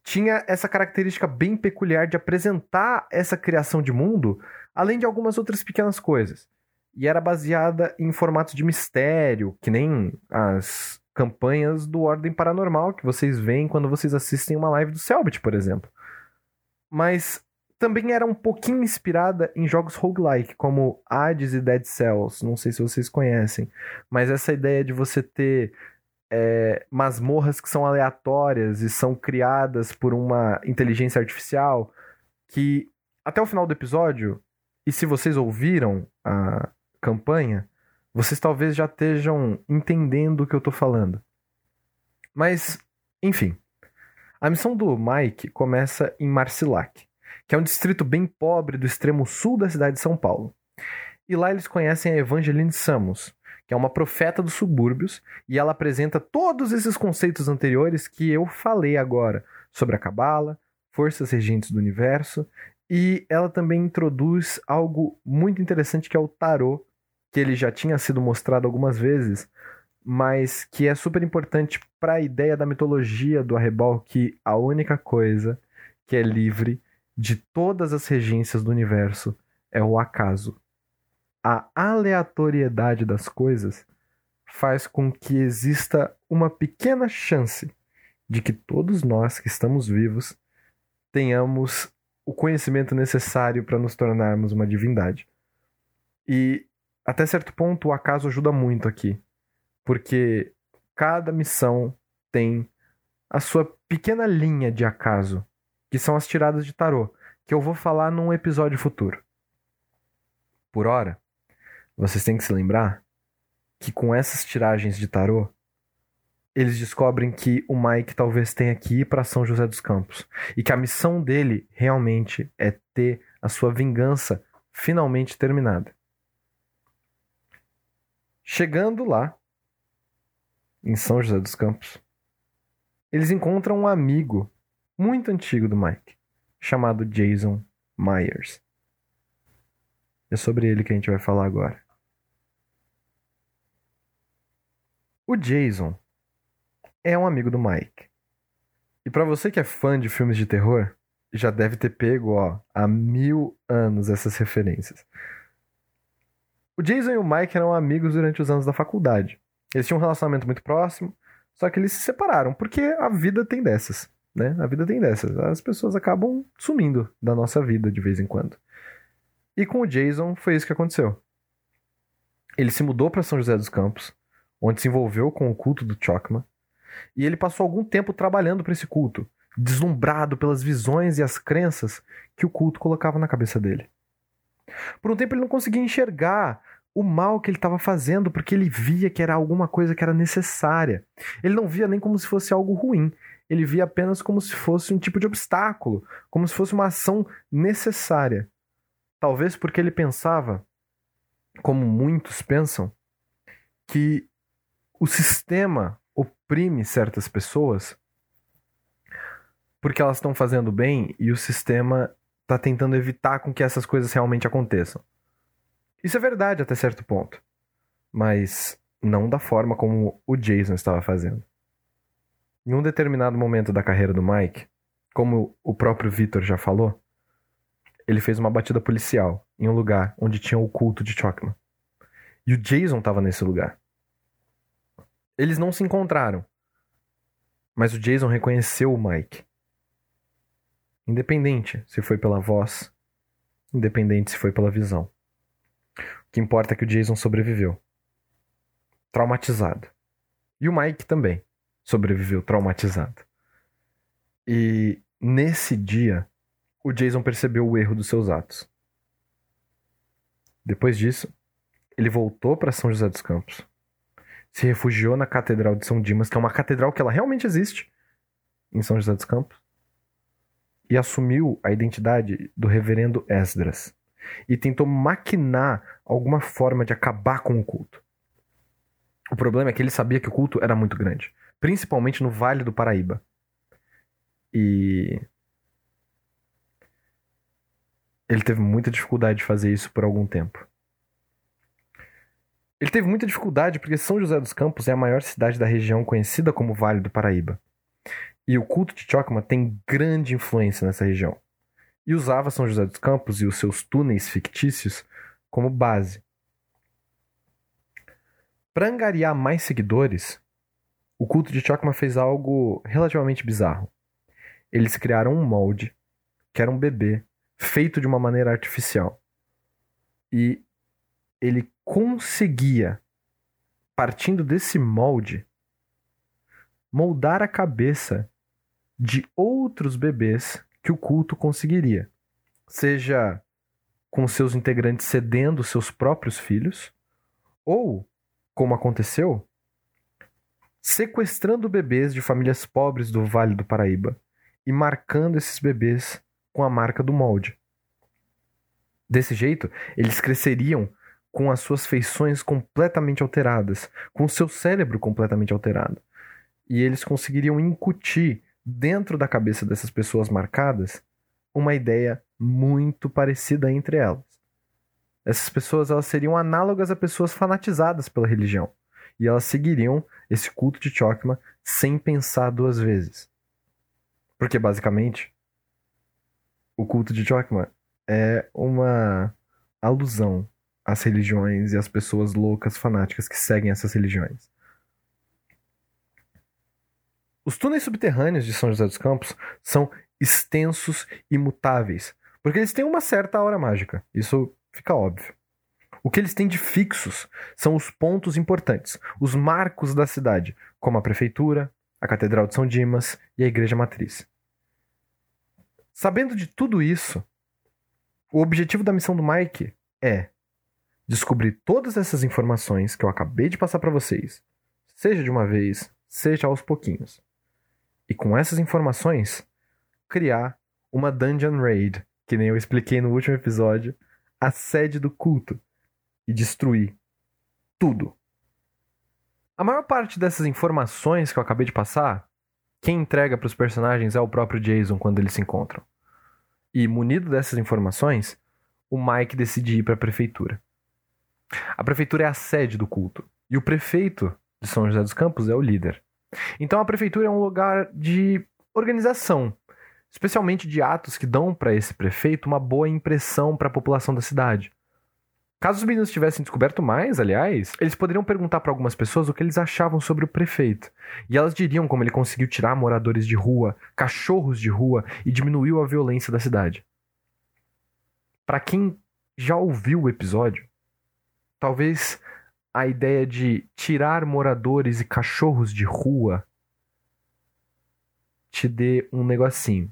tinha essa característica bem peculiar de apresentar essa criação de mundo, além de algumas outras pequenas coisas. E era baseada em formatos de mistério, que nem as campanhas do Ordem Paranormal que vocês veem quando vocês assistem uma live do Selbit, por exemplo. Mas também era um pouquinho inspirada em jogos roguelike, como Hades e Dead Cells. Não sei se vocês conhecem, mas essa ideia de você ter é, masmorras que são aleatórias e são criadas por uma inteligência artificial que até o final do episódio, e se vocês ouviram a campanha, vocês talvez já estejam entendendo o que eu tô falando. Mas, enfim. A missão do Mike começa em Marcilac, que é um distrito bem pobre do extremo sul da cidade de São Paulo. E lá eles conhecem a Evangeline Samos, que é uma profeta dos subúrbios, e ela apresenta todos esses conceitos anteriores que eu falei agora sobre a Cabala, forças regentes do universo, e ela também introduz algo muito interessante que é o tarô, que ele já tinha sido mostrado algumas vezes, mas que é super importante para a ideia da mitologia do arrebol que a única coisa que é livre de todas as regências do universo é o acaso. A aleatoriedade das coisas faz com que exista uma pequena chance de que todos nós que estamos vivos tenhamos o conhecimento necessário para nos tornarmos uma divindade. E até certo ponto o acaso ajuda muito aqui, porque cada missão tem a sua pequena linha de acaso que são as tiradas de tarô, que eu vou falar num episódio futuro. Por hora, vocês têm que se lembrar que com essas tiragens de tarô, eles descobrem que o Mike talvez tenha que ir para São José dos Campos e que a missão dele realmente é ter a sua vingança finalmente terminada. Chegando lá, em São José dos Campos, eles encontram um amigo muito antigo do Mike, chamado Jason Myers. É sobre ele que a gente vai falar agora. O Jason é um amigo do Mike. E para você que é fã de filmes de terror, já deve ter pego, ó, há mil anos essas referências. O Jason e o Mike eram amigos durante os anos da faculdade. Eles tinham um relacionamento muito próximo, só que eles se separaram, porque a vida tem dessas né? A vida tem dessas. As pessoas acabam sumindo da nossa vida de vez em quando. E com o Jason foi isso que aconteceu. Ele se mudou para São José dos Campos, onde se envolveu com o culto do Chokma, e ele passou algum tempo trabalhando para esse culto, deslumbrado pelas visões e as crenças que o culto colocava na cabeça dele. Por um tempo ele não conseguia enxergar o mal que ele estava fazendo, porque ele via que era alguma coisa que era necessária. Ele não via nem como se fosse algo ruim, ele via apenas como se fosse um tipo de obstáculo, como se fosse uma ação necessária. Talvez porque ele pensava, como muitos pensam, que o sistema oprime certas pessoas porque elas estão fazendo bem e o sistema está tentando evitar com que essas coisas realmente aconteçam. Isso é verdade até certo ponto, mas não da forma como o Jason estava fazendo. Em um determinado momento da carreira do Mike, como o próprio Victor já falou, ele fez uma batida policial em um lugar onde tinha o culto de Chokman. E o Jason estava nesse lugar. Eles não se encontraram, mas o Jason reconheceu o Mike. Independente se foi pela voz, independente se foi pela visão. O que importa é que o Jason sobreviveu. Traumatizado. E o Mike também sobreviveu traumatizado. E nesse dia, o Jason percebeu o erro dos seus atos. Depois disso, ele voltou para São José dos Campos, se refugiou na Catedral de São Dimas, que é uma catedral que ela realmente existe em São José dos Campos, e assumiu a identidade do reverendo Esdras e tentou maquinar alguma forma de acabar com o culto. O problema é que ele sabia que o culto era muito grande principalmente no Vale do Paraíba. E ele teve muita dificuldade de fazer isso por algum tempo. Ele teve muita dificuldade porque São José dos Campos é a maior cidade da região conhecida como Vale do Paraíba. E o culto de Chocma tem grande influência nessa região. E usava São José dos Campos e os seus túneis fictícios como base. Para angariar mais seguidores, o culto de Chocma fez algo relativamente bizarro. Eles criaram um molde, que era um bebê, feito de uma maneira artificial. E ele conseguia, partindo desse molde, moldar a cabeça de outros bebês que o culto conseguiria. Seja com seus integrantes cedendo seus próprios filhos, ou, como aconteceu, sequestrando bebês de famílias pobres do Vale do Paraíba e marcando esses bebês com a marca do molde. Desse jeito, eles cresceriam com as suas feições completamente alteradas, com o seu cérebro completamente alterado. E eles conseguiriam incutir dentro da cabeça dessas pessoas marcadas uma ideia muito parecida entre elas. Essas pessoas elas seriam análogas a pessoas fanatizadas pela religião e elas seguiriam esse culto de Chokma sem pensar duas vezes. Porque basicamente o culto de Chokma é uma alusão às religiões e às pessoas loucas fanáticas que seguem essas religiões. Os túneis subterrâneos de São José dos Campos são extensos e mutáveis, porque eles têm uma certa aura mágica. Isso fica óbvio. O que eles têm de fixos são os pontos importantes, os marcos da cidade, como a prefeitura, a Catedral de São Dimas e a Igreja Matriz. Sabendo de tudo isso, o objetivo da missão do Mike é descobrir todas essas informações que eu acabei de passar para vocês, seja de uma vez, seja aos pouquinhos. E com essas informações, criar uma Dungeon Raid, que nem eu expliquei no último episódio, a sede do culto, e destruir tudo. A maior parte dessas informações que eu acabei de passar, quem entrega para os personagens é o próprio Jason quando eles se encontram. E munido dessas informações, o Mike decide ir para a prefeitura. A prefeitura é a sede do culto e o prefeito de São José dos Campos é o líder. Então a prefeitura é um lugar de organização, especialmente de atos que dão para esse prefeito uma boa impressão para a população da cidade. Caso os meninos tivessem descoberto mais, aliás, eles poderiam perguntar para algumas pessoas o que eles achavam sobre o prefeito. E elas diriam como ele conseguiu tirar moradores de rua, cachorros de rua e diminuiu a violência da cidade. Para quem já ouviu o episódio, talvez a ideia de tirar moradores e cachorros de rua te dê um negocinho.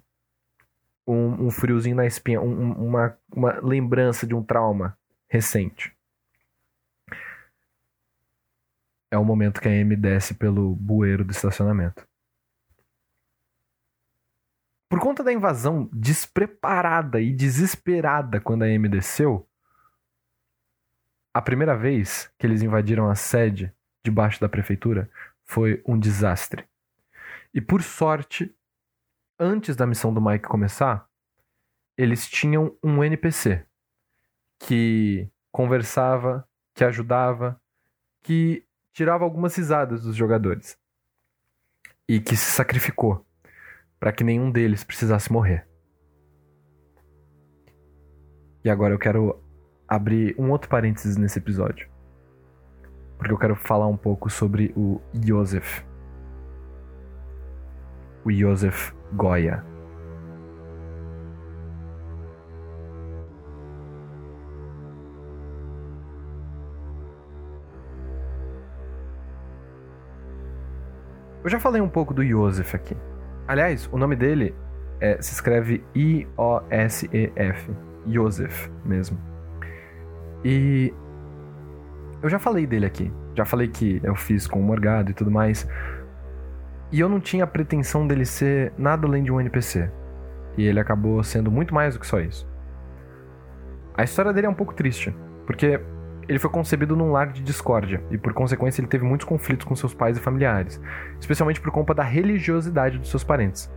Um, um friozinho na espinha, um, uma, uma lembrança de um trauma recente. É o momento que a Amy desce pelo bueiro do estacionamento. Por conta da invasão despreparada e desesperada quando a Amy desceu, a primeira vez que eles invadiram a sede debaixo da prefeitura foi um desastre. E por sorte, antes da missão do Mike começar, eles tinham um NPC que conversava, que ajudava, que tirava algumas risadas dos jogadores e que se sacrificou para que nenhum deles precisasse morrer. E agora eu quero abrir um outro parênteses nesse episódio. Porque eu quero falar um pouco sobre o Joseph. O Joseph Goya. Eu já falei um pouco do Joseph aqui. Aliás, o nome dele é, se escreve I-O-S-E-F. Joseph mesmo. E eu já falei dele aqui. Já falei que eu fiz com o Morgado e tudo mais. E eu não tinha a pretensão dele ser nada além de um NPC. E ele acabou sendo muito mais do que só isso. A história dele é um pouco triste, porque ele foi concebido num lar de discórdia e, por consequência, ele teve muitos conflitos com seus pais e familiares, especialmente por conta da religiosidade dos seus parentes.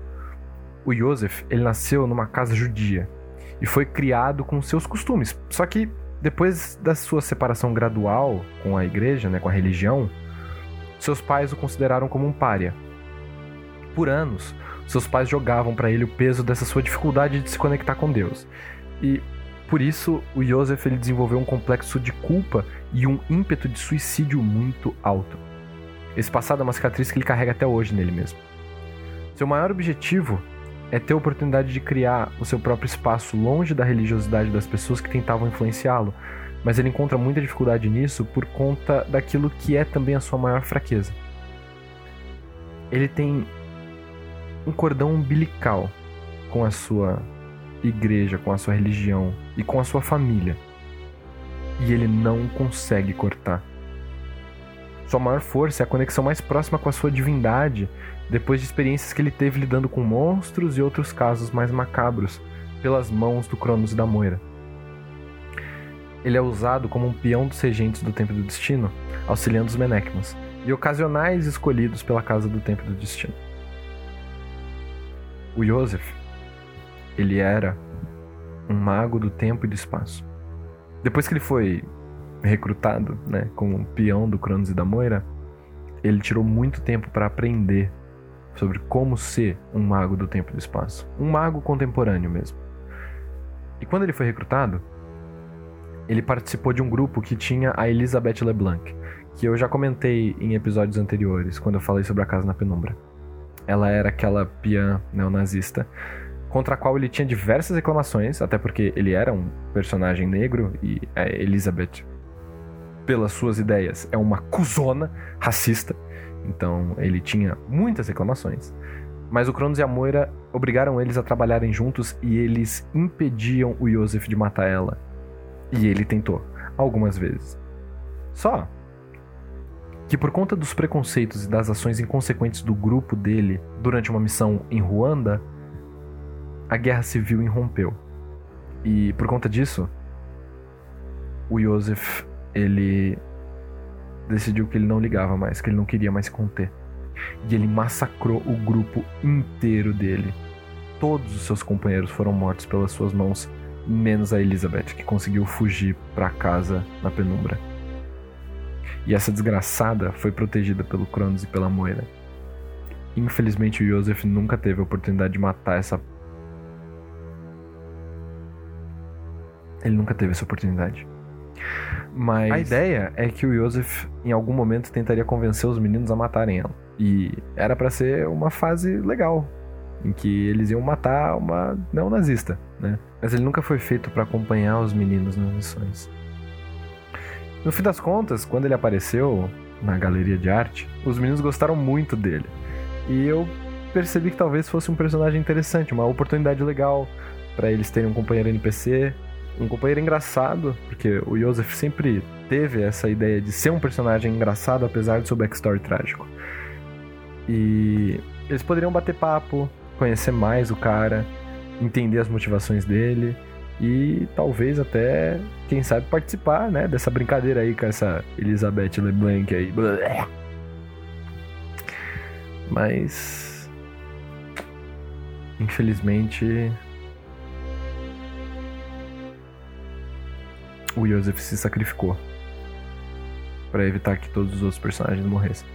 O Joseph, ele nasceu numa casa judia e foi criado com seus costumes. Só que depois da sua separação gradual com a igreja, né, com a religião, seus pais o consideraram como um pária. Por anos, seus pais jogavam para ele o peso dessa sua dificuldade de se conectar com Deus. E por isso, o Joseph ele desenvolveu um complexo de culpa e um ímpeto de suicídio muito alto. Esse passado é uma cicatriz que ele carrega até hoje nele mesmo. Seu maior objetivo é ter a oportunidade de criar o seu próprio espaço longe da religiosidade das pessoas que tentavam influenciá-lo, mas ele encontra muita dificuldade nisso por conta daquilo que é também a sua maior fraqueza. Ele tem um cordão umbilical com a sua igreja, com a sua religião e com a sua família. E ele não consegue cortar. Sua maior força é a conexão mais próxima com a sua divindade, depois de experiências que ele teve lidando com monstros e outros casos mais macabros, pelas mãos do Cronos e da Moira. Ele é usado como um peão dos regentes do Templo do Destino, auxiliando os Menekmas, e ocasionais escolhidos pela Casa do Templo do Destino. O Joseph, ele era um mago do tempo e do espaço. Depois que ele foi recrutado, né, como peão do Cronos e da Moira, ele tirou muito tempo para aprender sobre como ser um mago do tempo e do espaço, um mago contemporâneo mesmo. E quando ele foi recrutado, ele participou de um grupo que tinha a Elizabeth LeBlanc, que eu já comentei em episódios anteriores, quando eu falei sobre a Casa na Penumbra. Ela era aquela peã neonazista contra a qual ele tinha diversas reclamações, até porque ele era um personagem negro e a Elizabeth, pelas suas ideias, é uma cuzona racista. Então ele tinha muitas reclamações. Mas o Cronos e a Moira obrigaram eles a trabalharem juntos e eles impediam o Joseph de matar ela. E ele tentou, algumas vezes. Só que por conta dos preconceitos e das ações inconsequentes do grupo dele durante uma missão em Ruanda, a guerra civil irrompeu. E por conta disso, o Joseph, ele decidiu que ele não ligava mais, que ele não queria mais conter. E ele massacrou o grupo inteiro dele. Todos os seus companheiros foram mortos pelas suas mãos, menos a Elizabeth, que conseguiu fugir para casa na penumbra. E essa desgraçada foi protegida pelo Cronos e pela Moira. Infelizmente, o Joseph nunca teve a oportunidade de matar essa Ele nunca teve essa oportunidade. Mas a ideia é que o Joseph em algum momento tentaria convencer os meninos a matarem ela. E era para ser uma fase legal, em que eles iam matar uma neonazista, né? Mas ele nunca foi feito para acompanhar os meninos nas missões. No fim das contas, quando ele apareceu na galeria de arte, os meninos gostaram muito dele. E eu percebi que talvez fosse um personagem interessante, uma oportunidade legal para eles terem um companheiro NPC um companheiro engraçado, porque o Joseph sempre teve essa ideia de ser um personagem engraçado, apesar do seu backstory trágico. E eles poderiam bater papo, conhecer mais o cara, entender as motivações dele e talvez até, quem sabe, participar, né, dessa brincadeira aí com essa Elizabeth LeBlanc aí. Mas infelizmente o Joseph se sacrificou para evitar que todos os outros personagens morressem.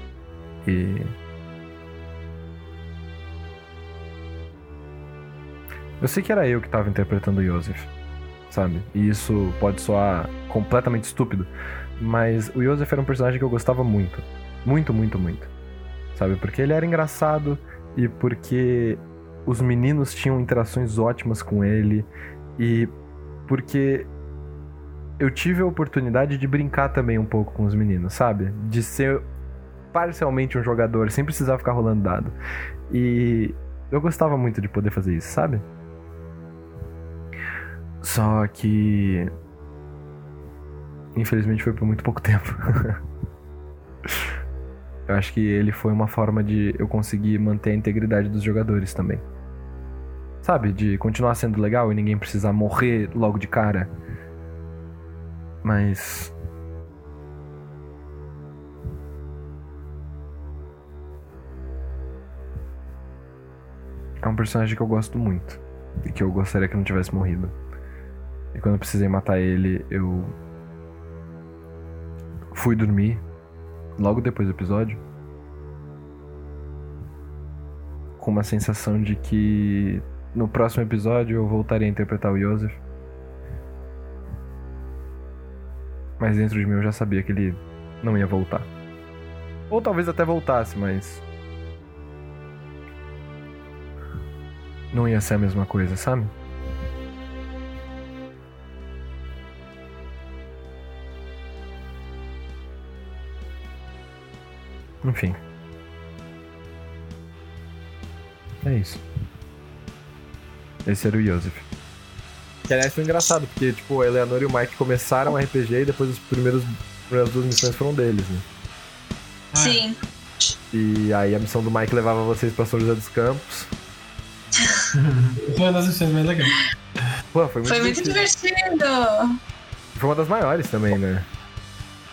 E eu sei que era eu que estava interpretando o Joseph, sabe? E isso pode soar completamente estúpido, mas o Joseph era um personagem que eu gostava muito, muito, muito, muito, sabe? Porque ele era engraçado e porque os meninos tinham interações ótimas com ele e porque eu tive a oportunidade de brincar também um pouco com os meninos, sabe? De ser parcialmente um jogador, sem precisar ficar rolando dado. E eu gostava muito de poder fazer isso, sabe? Só que. Infelizmente foi por muito pouco tempo. eu acho que ele foi uma forma de eu conseguir manter a integridade dos jogadores também. Sabe? De continuar sendo legal e ninguém precisar morrer logo de cara. Mas. É um personagem que eu gosto muito. E que eu gostaria que não tivesse morrido. E quando eu precisei matar ele, eu fui dormir logo depois do episódio com uma sensação de que no próximo episódio eu voltaria a interpretar o Joseph. Mas dentro de mim eu já sabia que ele não ia voltar. Ou talvez até voltasse, mas. Não ia ser a mesma coisa, sabe? Enfim. É isso. Esse era o Joseph. Que aliás foi engraçado, porque tipo, a Eleanor e o Mike começaram o RPG e depois os primeiros, as primeiras duas missões foram deles, né? Sim. E aí a missão do Mike levava vocês pra São José dos Campos. Foi uma das missões mais legais. Pô, foi muito, Foi muito divertido. divertido. Foi uma das maiores também, né?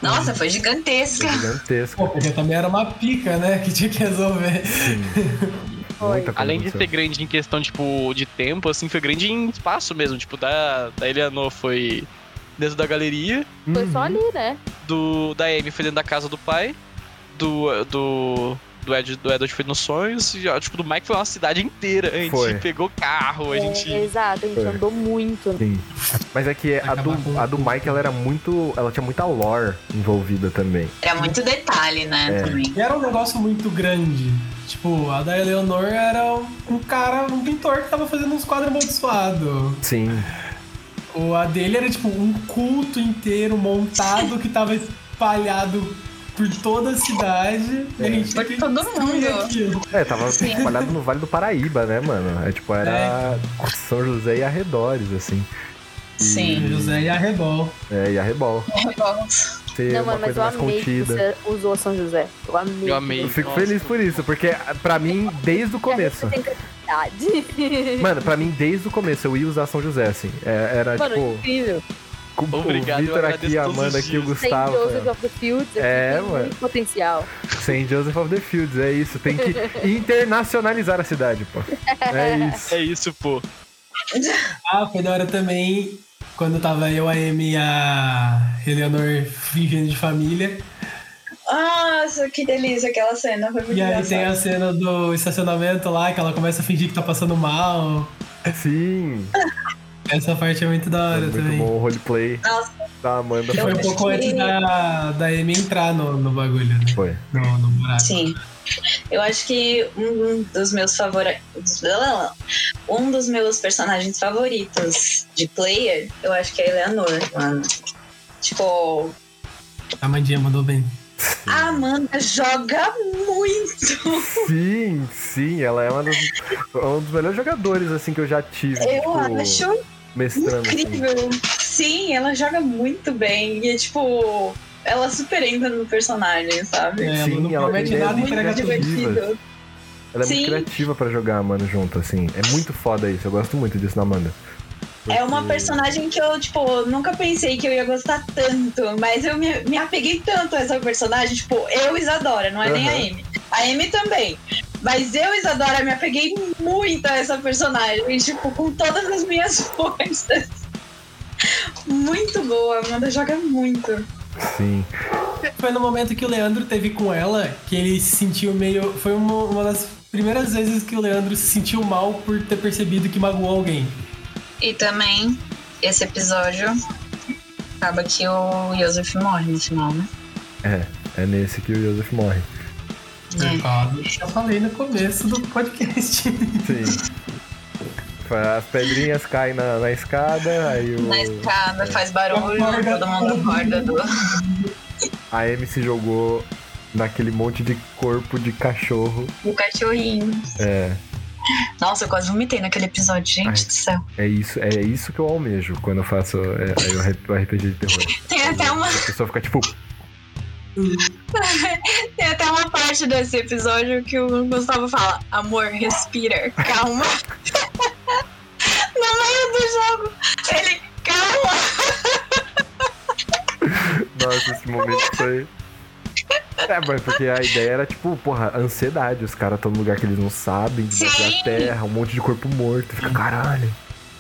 Nossa, foi gigantesca. Foi gigantesca. Pô, porque também era uma pica, né? Que tinha que resolver. Sim. Muita coisa Além de ser grande em questão, tipo, de tempo, assim, foi grande em espaço mesmo. Tipo, da, da Eleanor foi dentro da galeria, Foi só Uhum. ali, né? do da Amy foi dentro da casa do pai, do do do Ed, do Edward foi nos sonhos, e, ó, tipo, do Mike foi uma cidade inteira. A gente Foi. pegou carro, a gente... É, exato, a gente Foi. andou muito. Sim. Mas é que a do, a do Mike, ela era muito. Ela tinha muita lore envolvida também. Era muito detalhe, né, É. também. E era um negócio muito grande. Tipo, a da Eleanor era um cara, um pintor que tava fazendo uns quadros amaldiçoados. Sim. O a dele era tipo um culto inteiro montado que tava espalhado por toda a cidade. E Por que todo mundo. aquilo. É, tava espalhado no Vale do Paraíba, né, mano? É tipo, era São José e arredores, assim. Sim. José e Arrebol. É, e arrebol. Ser Não, uma mano, mas coisa eu mais amei que contida. você usou São José. Eu amei. Eu amei. Eu fico Nossa. feliz por isso, porque pra mim, desde o começo. Mano, pra mim, desde o começo, eu ia usar São José, assim. É, Era, Mano, tipo, incrível. Com Obrigado, o Vitor aqui, a Amanda aqui, o Gustavo. Joseph of the Fields. É, tem mano. muito potencial. Saint Joseph of the Fields, é isso. Tem que internacionalizar a cidade, pô. É isso. É isso, pô. Ah, foi da hora também quando tava eu, a Amy e a Eleanor vivendo de família. Nossa, que delícia aquela cena. Foi muito E aí tem a cena do estacionamento lá, que ela começa a fingir que tá passando mal. Sim. Essa parte é muito da É hora muito também. bom o roleplay Nossa. da Amanda. Foi um pouco que- antes da, da Amy entrar no, no bagulho, né? Foi. No, no buraco. Sim. Eu acho que um dos meus favoritos. Um dos meus personagens favoritos de player, eu acho que é a Eleanor, mano. Tipo, A Mandinha mandou bem. a Amanda joga muito. Sim, sim, ela é uma dos, um dos melhores jogadores, assim, que eu já tive. Eu tipo, acho mestrando. Assim. incrível. Sim, ela joga muito bem. E é tipo, ela super entra no personagem, sabe? É, Sim, ela não ela promete nada ideias entrega muito tudo. Ela é muito Sim. criativa pra jogar, mano, junto, assim. É muito foda isso, eu gosto muito disso na Amanda. É uma personagem que eu, tipo, nunca pensei que eu ia gostar tanto, mas eu me, me apeguei tanto a essa personagem, tipo, eu, Isadora, não é nem a. Amy. A Amy também. Mas eu, Isadora, me apeguei muito a essa personagem, tipo, com todas as minhas forças. Muito boa, a Amanda joga muito. Sim. Foi no momento que o Leandro teve com ela que ele se sentiu meio. Foi uma, uma das primeiras vezes que o Leandro se sentiu mal por ter percebido que magoou alguém. E também, esse episódio acaba que o Joseph morre no final, né? É, é nesse que o Joseph morre. É. Que eu falei no começo do podcast. Sim. As pedrinhas caem na, na escada, aí o, Na escada, faz barulho, Acorda todo mundo acorda do. a Amy se jogou naquele monte de corpo de cachorro. do cachorrinho. É, Nossa, eu quase vomitei naquele episódio, gente Ai. do céu. é isso, é isso que eu almejo quando eu faço é, o o RPG de terror. Tem até uma, A pessoa fica tipo, tem até uma parte desse episódio que o Gustavo fala: Amor, respira, calma. no meio do jogo, ele, calma. nossa, esse momento foi. É, mas porque a ideia era tipo, porra, ansiedade. Os caras estão num lugar que eles não sabem, debaixo da terra, um monte de corpo morto. Fica, caralho.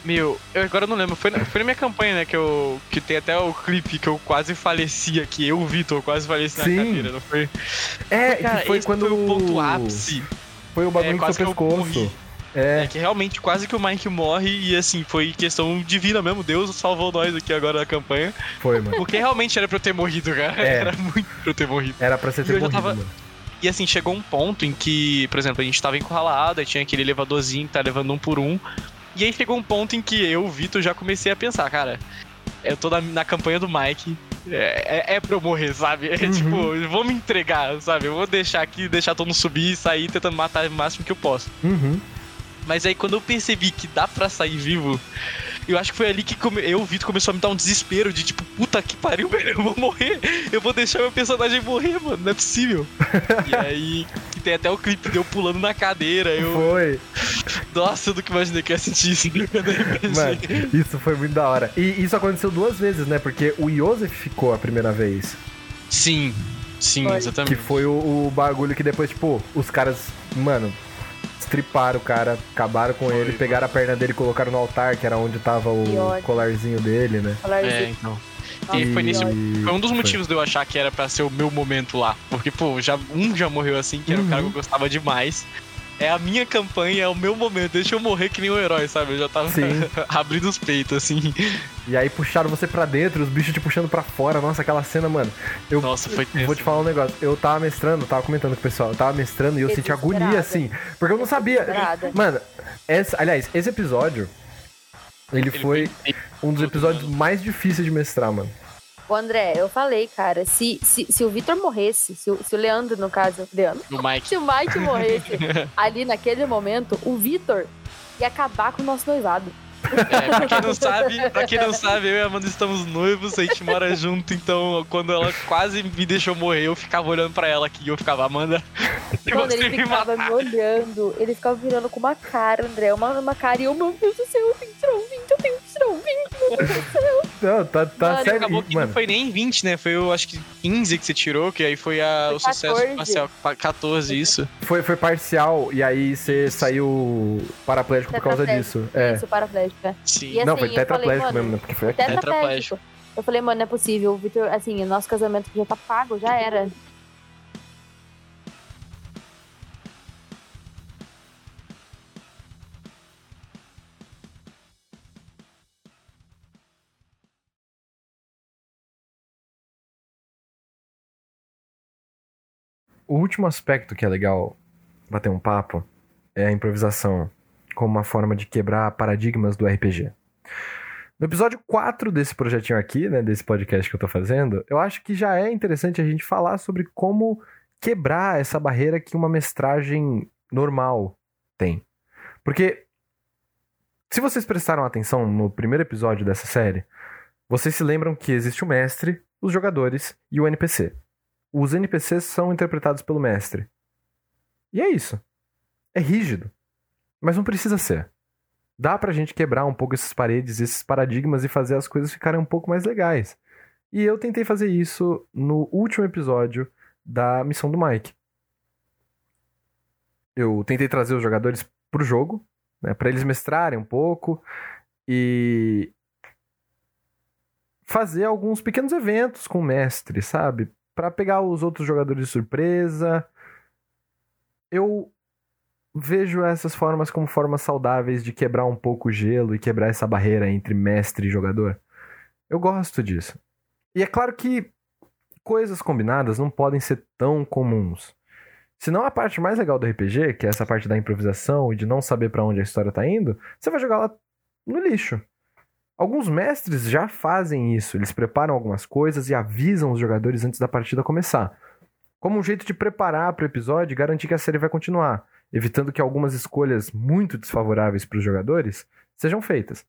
Meu, eu agora não lembro. Foi na, foi na minha campanha, né? Que, eu, que tem até o clipe que eu quase faleci aqui. Eu, Vitor, quase faleci Sim. na cadeira, não foi? É, Cara, que foi quando. foi o ponto ápice. Foi o bagulho É, eu pescoço. morri. É, É que realmente quase que o Mike morre e assim, foi questão divina mesmo. Deus salvou nós aqui agora na campanha. foi, mano. Porque realmente era pra eu ter morrido, cara. É. Era muito pra eu ter morrido. Era pra você E ter eu já morrido, tava- mano. E assim, chegou um ponto em que, por exemplo, a gente tava encurralado, aí tinha aquele elevadorzinho que tá levando um por um. E aí chegou um ponto em que eu, Vitor, já comecei a pensar, cara, eu tô na, na campanha do Mike. É, é, é pra eu morrer, sabe? É Uhum. tipo, vou me entregar, sabe? Eu vou deixar aqui, deixar todo mundo subir e sair tentando matar o máximo que eu posso. Uhum. Mas aí quando eu percebi que dá pra sair vivo, eu acho que foi ali que come... eu, o Vitor, começou a me dar um desespero de tipo, puta que pariu, velho, eu vou morrer. Eu vou deixar meu personagem morrer, mano, não é possível. e aí, que tem até o clipe de eu pulando na cadeira, eu. Foi. Nossa, eu nunca imaginei que eu ia sentir isso. Mano, isso foi muito da hora. E isso aconteceu duas vezes, né? Porque o Joseph ficou a primeira vez. Sim, sim, Foi. exatamente. Que foi o, o bagulho que depois, tipo, os caras, mano, estriparam o cara, acabaram com Foi, ele, foi. pegaram a perna dele e colocaram no altar, que era onde tava o colarzinho dele, né? É, então. E foi nesse Foi um dos foi. motivos de eu achar que era pra ser o meu momento lá. Porque, pô, já, um já morreu assim, que era um cara que eu gostava demais. É a minha campanha, é o meu momento. Deixa eu morrer que nem um herói, sabe? Eu já tava abrindo os peitos, assim. E aí puxaram você pra dentro, os bichos te puxando pra fora. Nossa, aquela cena, mano. Eu Nossa, foi tenso. vou te falar um negócio. Eu tava mestrando, tava comentando com o pessoal, eu tava mestrando e eu senti agonia, assim. Porque eu não sabia. Mano, essa, aliás, esse episódio. Ele, Ele foi um dos episódios mano. mais difíceis de mestrar, mano. Ô, André, eu falei, cara, se, se, se o Vitor morresse, se o, se o Leandro, no caso, Leandro, O Mike. se o Mike morresse ali naquele momento, o Vitor ia acabar com o nosso noivado. É, pra quem não sabe, pra quem não sabe, eu e a Amanda estamos noivos, a gente mora junto, então quando ela quase me deixou morrer, eu ficava olhando pra ela aqui e eu ficava, Amanda. você ele me ficava matar. me olhando, ele ficava virando com uma cara, André, uma, uma cara, e eu, meu Deus do céu, eu 20, eu tenho um 20, meu Deus do céu. Não, tá, tá Mano, sério. Acabou que mano, não foi nem 20, né? Foi eu acho que 15 que você tirou, que aí foi a, Foi o sucesso 14. parcial. Pa- 14, isso. foi, foi parcial e aí você saiu paraplégico por causa disso. É. Isso, paraplégico, é. Sim. E assim, não, foi falei, tetraplégico mano, mesmo, né? Porque foi. Tetraplégico. Eu falei, mano, não é possível. O Vitor, assim, o nosso casamento já tá pago, já era. O último aspecto que é legal bater um papo é a improvisação como uma forma de quebrar paradigmas do RPG. No episódio 4 desse projetinho aqui, né, desse podcast que eu tô fazendo, eu acho que já é interessante a gente falar sobre como quebrar essa barreira que uma mestragem normal tem. Porque se vocês prestaram atenção no primeiro episódio dessa série, vocês se lembram que existe o mestre, os jogadores e o NPC. Os NPCs são interpretados pelo mestre. E é isso. É rígido. Mas não precisa ser. Dá pra gente quebrar um pouco essas paredes, esses paradigmas e fazer as coisas ficarem um pouco mais legais. E eu tentei fazer isso no último episódio da missão do Mike. Eu tentei trazer os jogadores pro jogo, né, para eles mestrarem um pouco e fazer alguns pequenos eventos com o mestre, sabe? Pra pegar os outros jogadores de surpresa. Eu vejo essas formas como formas saudáveis de quebrar um pouco o gelo e quebrar essa barreira entre mestre e jogador. Eu gosto disso. E é claro que coisas combinadas não podem ser tão comuns. Senão a parte mais legal do RPG, que é essa parte da improvisação e de não saber pra onde a história tá indo, você vai jogar lá no lixo. Alguns mestres já fazem isso, eles preparam algumas coisas e avisam os jogadores antes da partida começar. Como um jeito de preparar para o episódio e garantir que a série vai continuar, evitando que algumas escolhas muito desfavoráveis para os jogadores sejam feitas.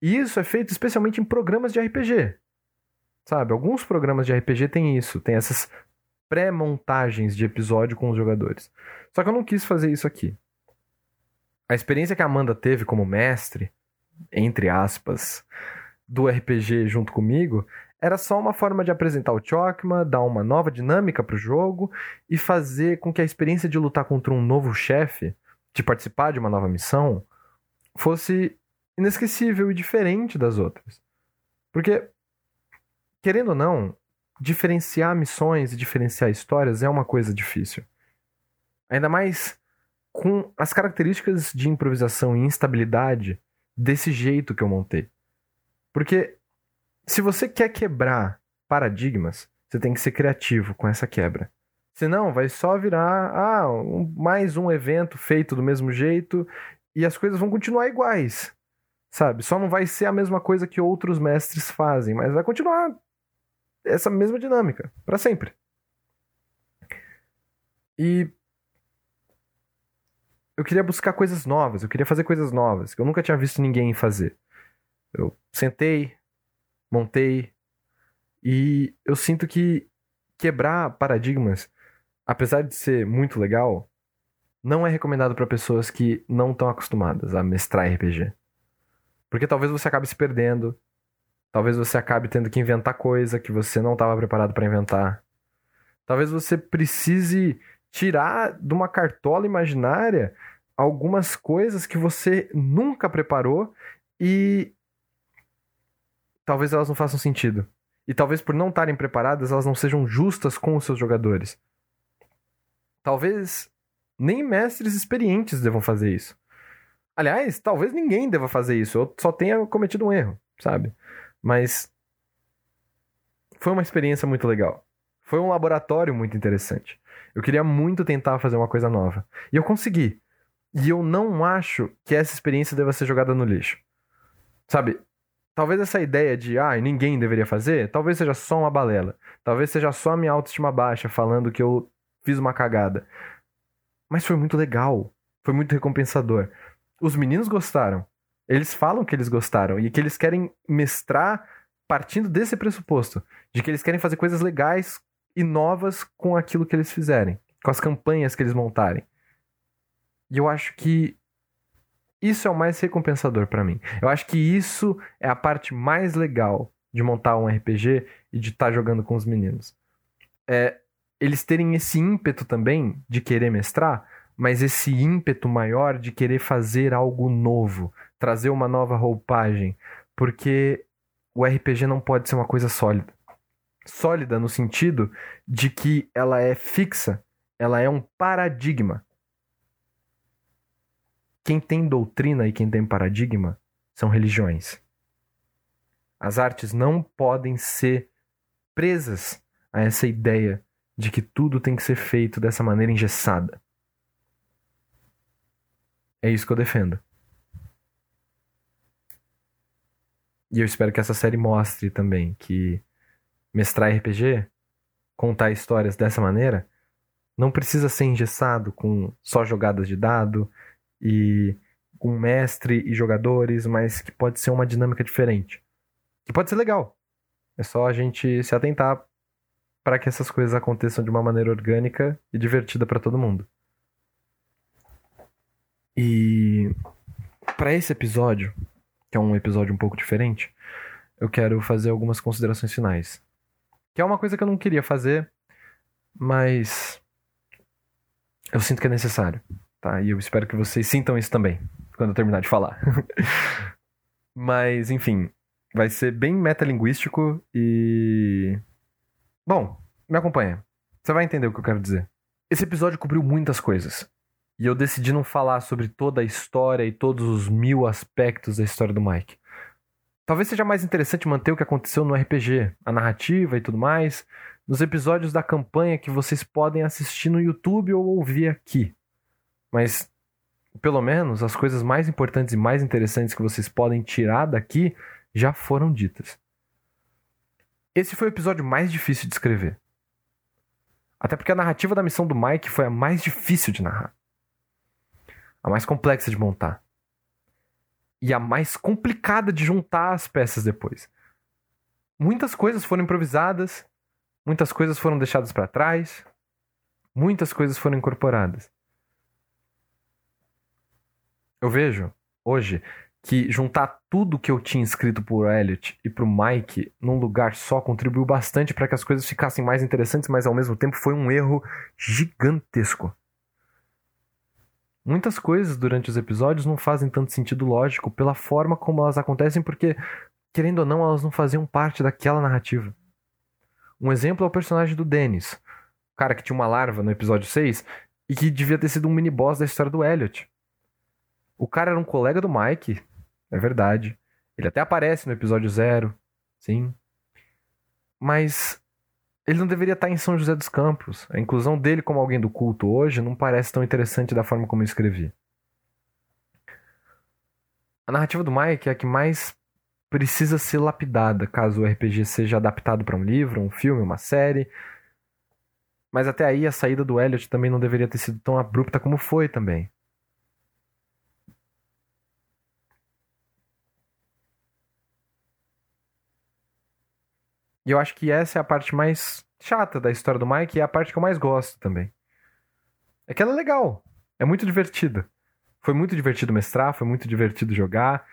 E isso é feito especialmente em programas de RPG. Sabe, alguns programas de RPG têm isso, tem essas pré-montagens de episódio com os jogadores. Só que eu não quis fazer isso aqui. A experiência que a Amanda teve como mestre, entre aspas, do RPG junto comigo, era só uma forma de apresentar o Chokma, dar uma nova dinâmica pro jogo e fazer com que a experiência de lutar contra um novo chefe, de participar de uma nova missão, fosse inesquecível e diferente das outras. Porque, querendo ou não, diferenciar missões e diferenciar histórias é uma coisa difícil. Ainda mais com as características de improvisação e instabilidade desse jeito que eu montei. Porque se você quer quebrar paradigmas, você tem que ser criativo com essa quebra. Senão vai só virar ah, um, mais um evento feito do mesmo jeito e as coisas vão continuar iguais. Sabe? Só não vai ser a mesma coisa que outros mestres fazem, mas vai continuar essa mesma dinâmica para sempre. E eu queria buscar coisas novas, eu queria fazer coisas novas que eu nunca tinha visto ninguém fazer. Eu sentei, montei e eu sinto que quebrar paradigmas, apesar de ser muito legal, não é recomendado para pessoas que não estão acostumadas a mestrar RPG. Porque talvez você acabe se perdendo, talvez você acabe tendo que inventar coisa que você não estava preparado para inventar. Talvez você precise tirar de uma cartola imaginária algumas coisas que você nunca preparou e talvez elas não façam sentido. E talvez por não estarem preparadas, elas não sejam justas com os seus jogadores. Talvez nem mestres experientes devam fazer isso. Aliás, talvez ninguém deva fazer isso. Eu só tenha cometido um erro, sabe? Mas foi uma experiência muito legal. Foi um laboratório muito interessante. Eu queria muito tentar fazer uma coisa nova. E eu consegui. E eu não acho que essa experiência deva ser jogada no lixo. Sabe? Talvez essa ideia de, ah, ninguém deveria fazer, talvez seja só uma balela. Talvez seja só a minha autoestima baixa falando que eu fiz uma cagada. Mas foi muito legal. Foi muito recompensador. Os meninos gostaram. Eles falam que eles gostaram e que eles querem mestrar partindo desse pressuposto, de que eles querem fazer coisas legais e novas com aquilo que eles fizerem, com as campanhas que eles montarem. E eu acho que isso é o mais recompensador para mim. Eu acho que isso é a parte mais legal de montar um RPG e de estar tá jogando com os meninos. É eles terem esse ímpeto também de querer mestrar, mas esse ímpeto maior de querer fazer algo novo, trazer uma nova roupagem, porque o RPG não pode ser uma coisa sólida sólida no sentido de que ela é fixa, ela é um paradigma. Quem tem doutrina e quem tem paradigma são religiões. As artes não podem ser presas a essa ideia de que tudo tem que ser feito dessa maneira engessada. É isso que eu defendo. E eu espero que essa série mostre também que mestrar RPG, contar histórias dessa maneira, não precisa ser engessado com só jogadas de dado e com mestre e jogadores, mas que pode ser uma dinâmica diferente. Que pode ser legal. É só a gente se atentar para que essas coisas aconteçam de uma maneira orgânica e divertida para todo mundo. E para esse episódio, que é um episódio um pouco diferente, eu quero fazer algumas considerações finais. Que é uma coisa que eu não queria fazer, mas eu sinto que é necessário, tá? E eu espero que vocês sintam isso também quando eu terminar de falar. mas, enfim, vai ser bem metalinguístico e bom, me acompanha. Você vai entender o que eu quero dizer. Esse episódio cobriu muitas coisas. E eu decidi não falar sobre toda a história e todos os mil aspectos da história do Mike. Talvez seja mais interessante manter o que aconteceu no RPG, a narrativa e tudo mais, nos episódios da campanha que vocês podem assistir no YouTube ou ouvir aqui. Mas, pelo menos, as coisas mais importantes e mais interessantes que vocês podem tirar daqui já foram ditas. Esse foi o episódio mais difícil de escrever. Até porque a narrativa da missão do Mike foi a mais difícil de narrar. A mais complexa de montar e a mais complicada de juntar as peças depois. Muitas coisas foram improvisadas, muitas coisas foram deixadas para trás, muitas coisas foram incorporadas. Eu vejo hoje que juntar tudo que eu tinha escrito pro Elliot e pro Mike num lugar só contribuiu bastante para que as coisas ficassem mais interessantes, mas ao mesmo tempo foi um erro gigantesco. Muitas coisas durante os episódios não fazem tanto sentido lógico pela forma como elas acontecem, porque, querendo ou não, elas não faziam parte daquela narrativa. Um exemplo é o personagem do Dennis, o cara que tinha uma larva no episódio 6 e que devia ter sido um mini-boss da história do Elliot. O cara era um colega do Mike, é verdade. Ele até aparece no episódio 0, sim. Mas ele não deveria estar em São José dos Campos. A inclusão dele como alguém do culto hoje não parece tão interessante da forma como eu escrevi. A narrativa do Mike é a que mais precisa ser lapidada caso o RPG seja adaptado para um livro, um filme, uma série. Mas até aí a saída do Elliot também não deveria ter sido tão abrupta como foi também. E eu acho que essa é a parte mais chata da história do Mike e é a parte que eu mais gosto também. É que ela é legal, é muito divertida. Foi muito divertido mestrar, foi muito divertido jogar.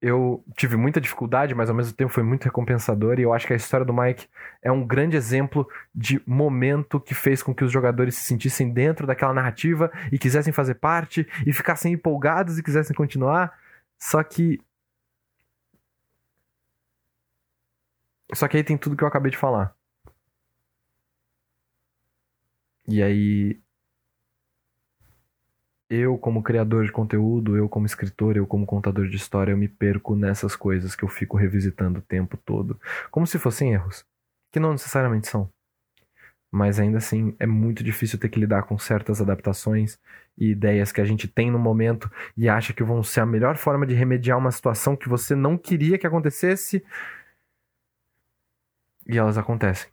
Eu tive muita dificuldade, mas ao mesmo tempo foi muito recompensador. E eu acho que a história do Mike é um grande exemplo de momento que fez com que os jogadores se sentissem dentro daquela narrativa e quisessem fazer parte e ficassem empolgados e quisessem continuar. Só que Só que aí tem tudo que eu acabei de falar. E aí. Eu, como criador de conteúdo, eu, como escritor, eu, como contador de história, eu me perco nessas coisas que eu fico revisitando o tempo todo. Como se fossem erros. Que não necessariamente são. Mas ainda assim, é muito difícil ter que lidar com certas adaptações e ideias que a gente tem no momento e acha que vão ser a melhor forma de remediar uma situação que você não queria que acontecesse e elas acontecem.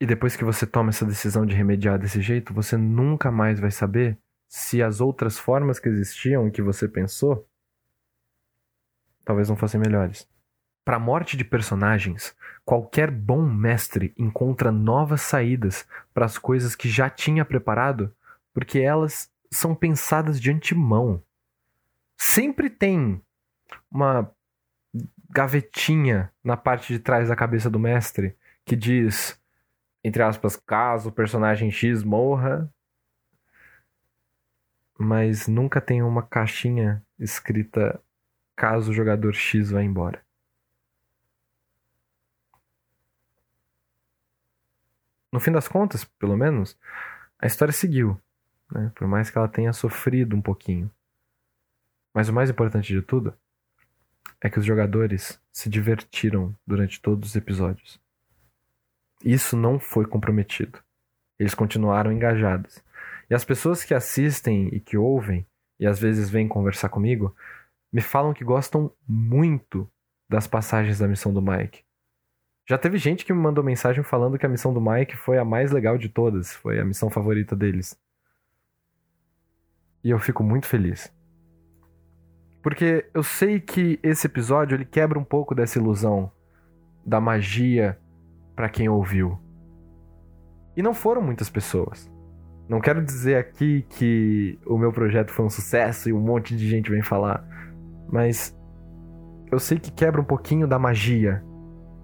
E depois que você toma essa decisão de remediar desse jeito, você nunca mais vai saber se as outras formas que existiam e que você pensou talvez não fossem melhores. Para a morte de personagens, qualquer bom mestre encontra novas saídas para as coisas que já tinha preparado, porque elas são pensadas de antemão. Sempre tem uma gavetinha na parte de trás da cabeça do mestre que diz, entre aspas, caso o personagem X morra. Mas nunca tem uma caixinha escrita caso o jogador X vá embora. No fim das contas, pelo menos, a história seguiu, né? por mais que ela tenha sofrido um pouquinho. Mas o mais importante de tudo é que os jogadores se divertiram durante todos os episódios. Isso não foi comprometido. Eles continuaram engajados. E as pessoas que assistem e que ouvem, e às vezes vêm conversar comigo, me falam que gostam muito das passagens da missão do Mike. Já teve gente que me mandou mensagem falando que a missão do Mike foi a mais legal de todas, foi a missão favorita deles. E eu fico muito feliz. Porque eu sei que esse episódio ele quebra um pouco dessa ilusão da magia para quem ouviu. E não foram muitas pessoas. Não quero dizer aqui que o meu projeto foi um sucesso e um monte de gente vem falar, mas eu sei que quebra um pouquinho da magia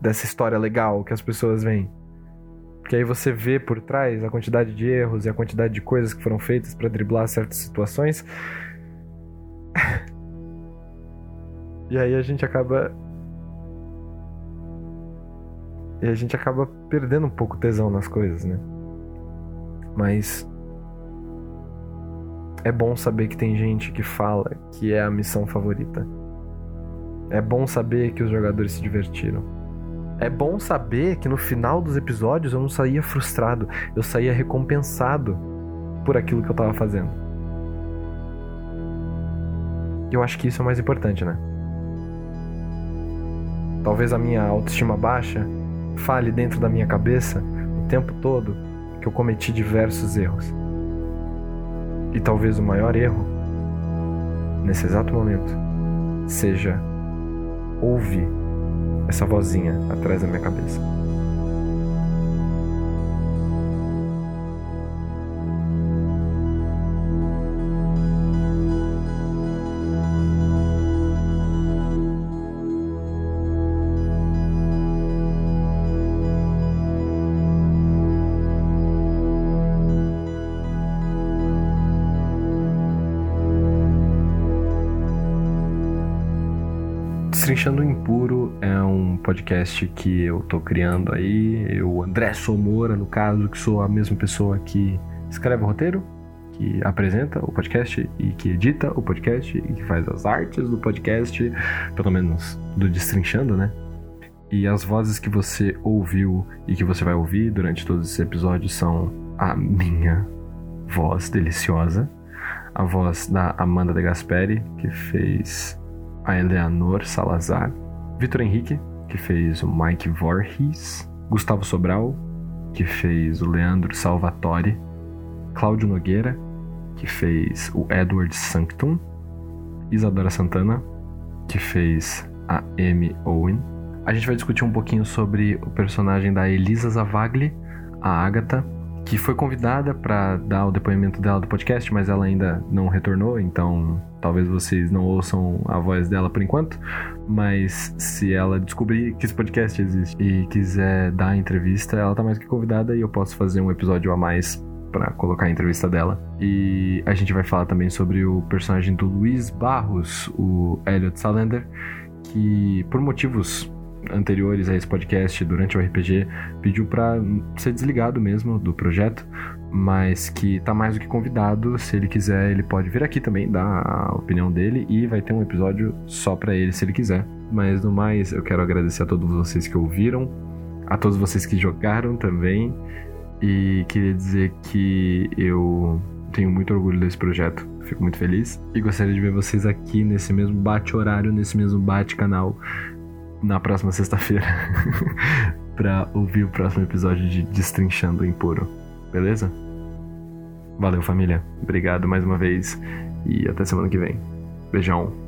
dessa história legal que as pessoas veem. Porque aí você vê por trás a quantidade de erros e a quantidade de coisas que foram feitas para driblar certas situações. E aí a gente acaba. E a gente acaba perdendo um pouco tesão nas coisas, né? Mas. É bom saber que tem gente que fala que é a missão favorita. É bom saber que os jogadores se divertiram. É bom saber que no final dos episódios eu não saía frustrado, eu saía recompensado por aquilo que eu tava fazendo. Eu acho que isso é o mais importante, né? Talvez a minha autoestima baixa fale dentro da minha cabeça o tempo todo que eu cometi diversos erros. E talvez o maior erro, nesse exato momento, seja ouvir essa vozinha atrás da minha cabeça. Destrinchando o Impuro é um podcast que eu tô criando aí. Eu, André Somora, no caso, que sou a mesma pessoa que escreve o roteiro, que apresenta o podcast e que edita o podcast e que faz as artes do podcast, pelo menos do Destrinchando, né? E as vozes que você ouviu e que você vai ouvir durante todos esses episódios são a minha voz deliciosa, a voz da Amanda de Gasperi, que fez a Eleanor Salazar, Vitor Henrique, que fez o Mike Voorhees, Gustavo Sobral, que fez o Leandro Salvatore, Cláudio Nogueira, que fez o Edward Sanctum, Isadora Santana, que fez a Amy Owen. A gente vai discutir um pouquinho sobre o personagem da Elisa Zavagli, a Agatha, que foi convidada para dar o depoimento dela do podcast, mas ela ainda não retornou, então talvez vocês não ouçam a voz dela por enquanto. Mas se ela descobrir que esse podcast existe e quiser dar a entrevista, ela tá mais que convidada e eu posso fazer um episódio a mais para colocar a entrevista dela. E a gente vai falar também sobre o personagem do Luiz Barros, o Elliot Salander, que por motivos anteriores a esse podcast, durante o RPG, pediu para ser desligado mesmo do projeto, mas que tá mais do que convidado. Se ele quiser, ele pode vir aqui também dar a opinião dele e vai ter um episódio só para ele se ele quiser. Mas no mais, eu quero agradecer a todos vocês que ouviram, a todos vocês que jogaram também e queria dizer que eu tenho muito orgulho desse projeto. Fico muito feliz e gostaria de ver vocês aqui nesse mesmo bate horário, nesse mesmo bate canal na próxima sexta-feira para ouvir o próximo episódio de Destrinchando o Impuro. Beleza? Valeu, família. Obrigado mais uma vez e até semana que vem. Beijão.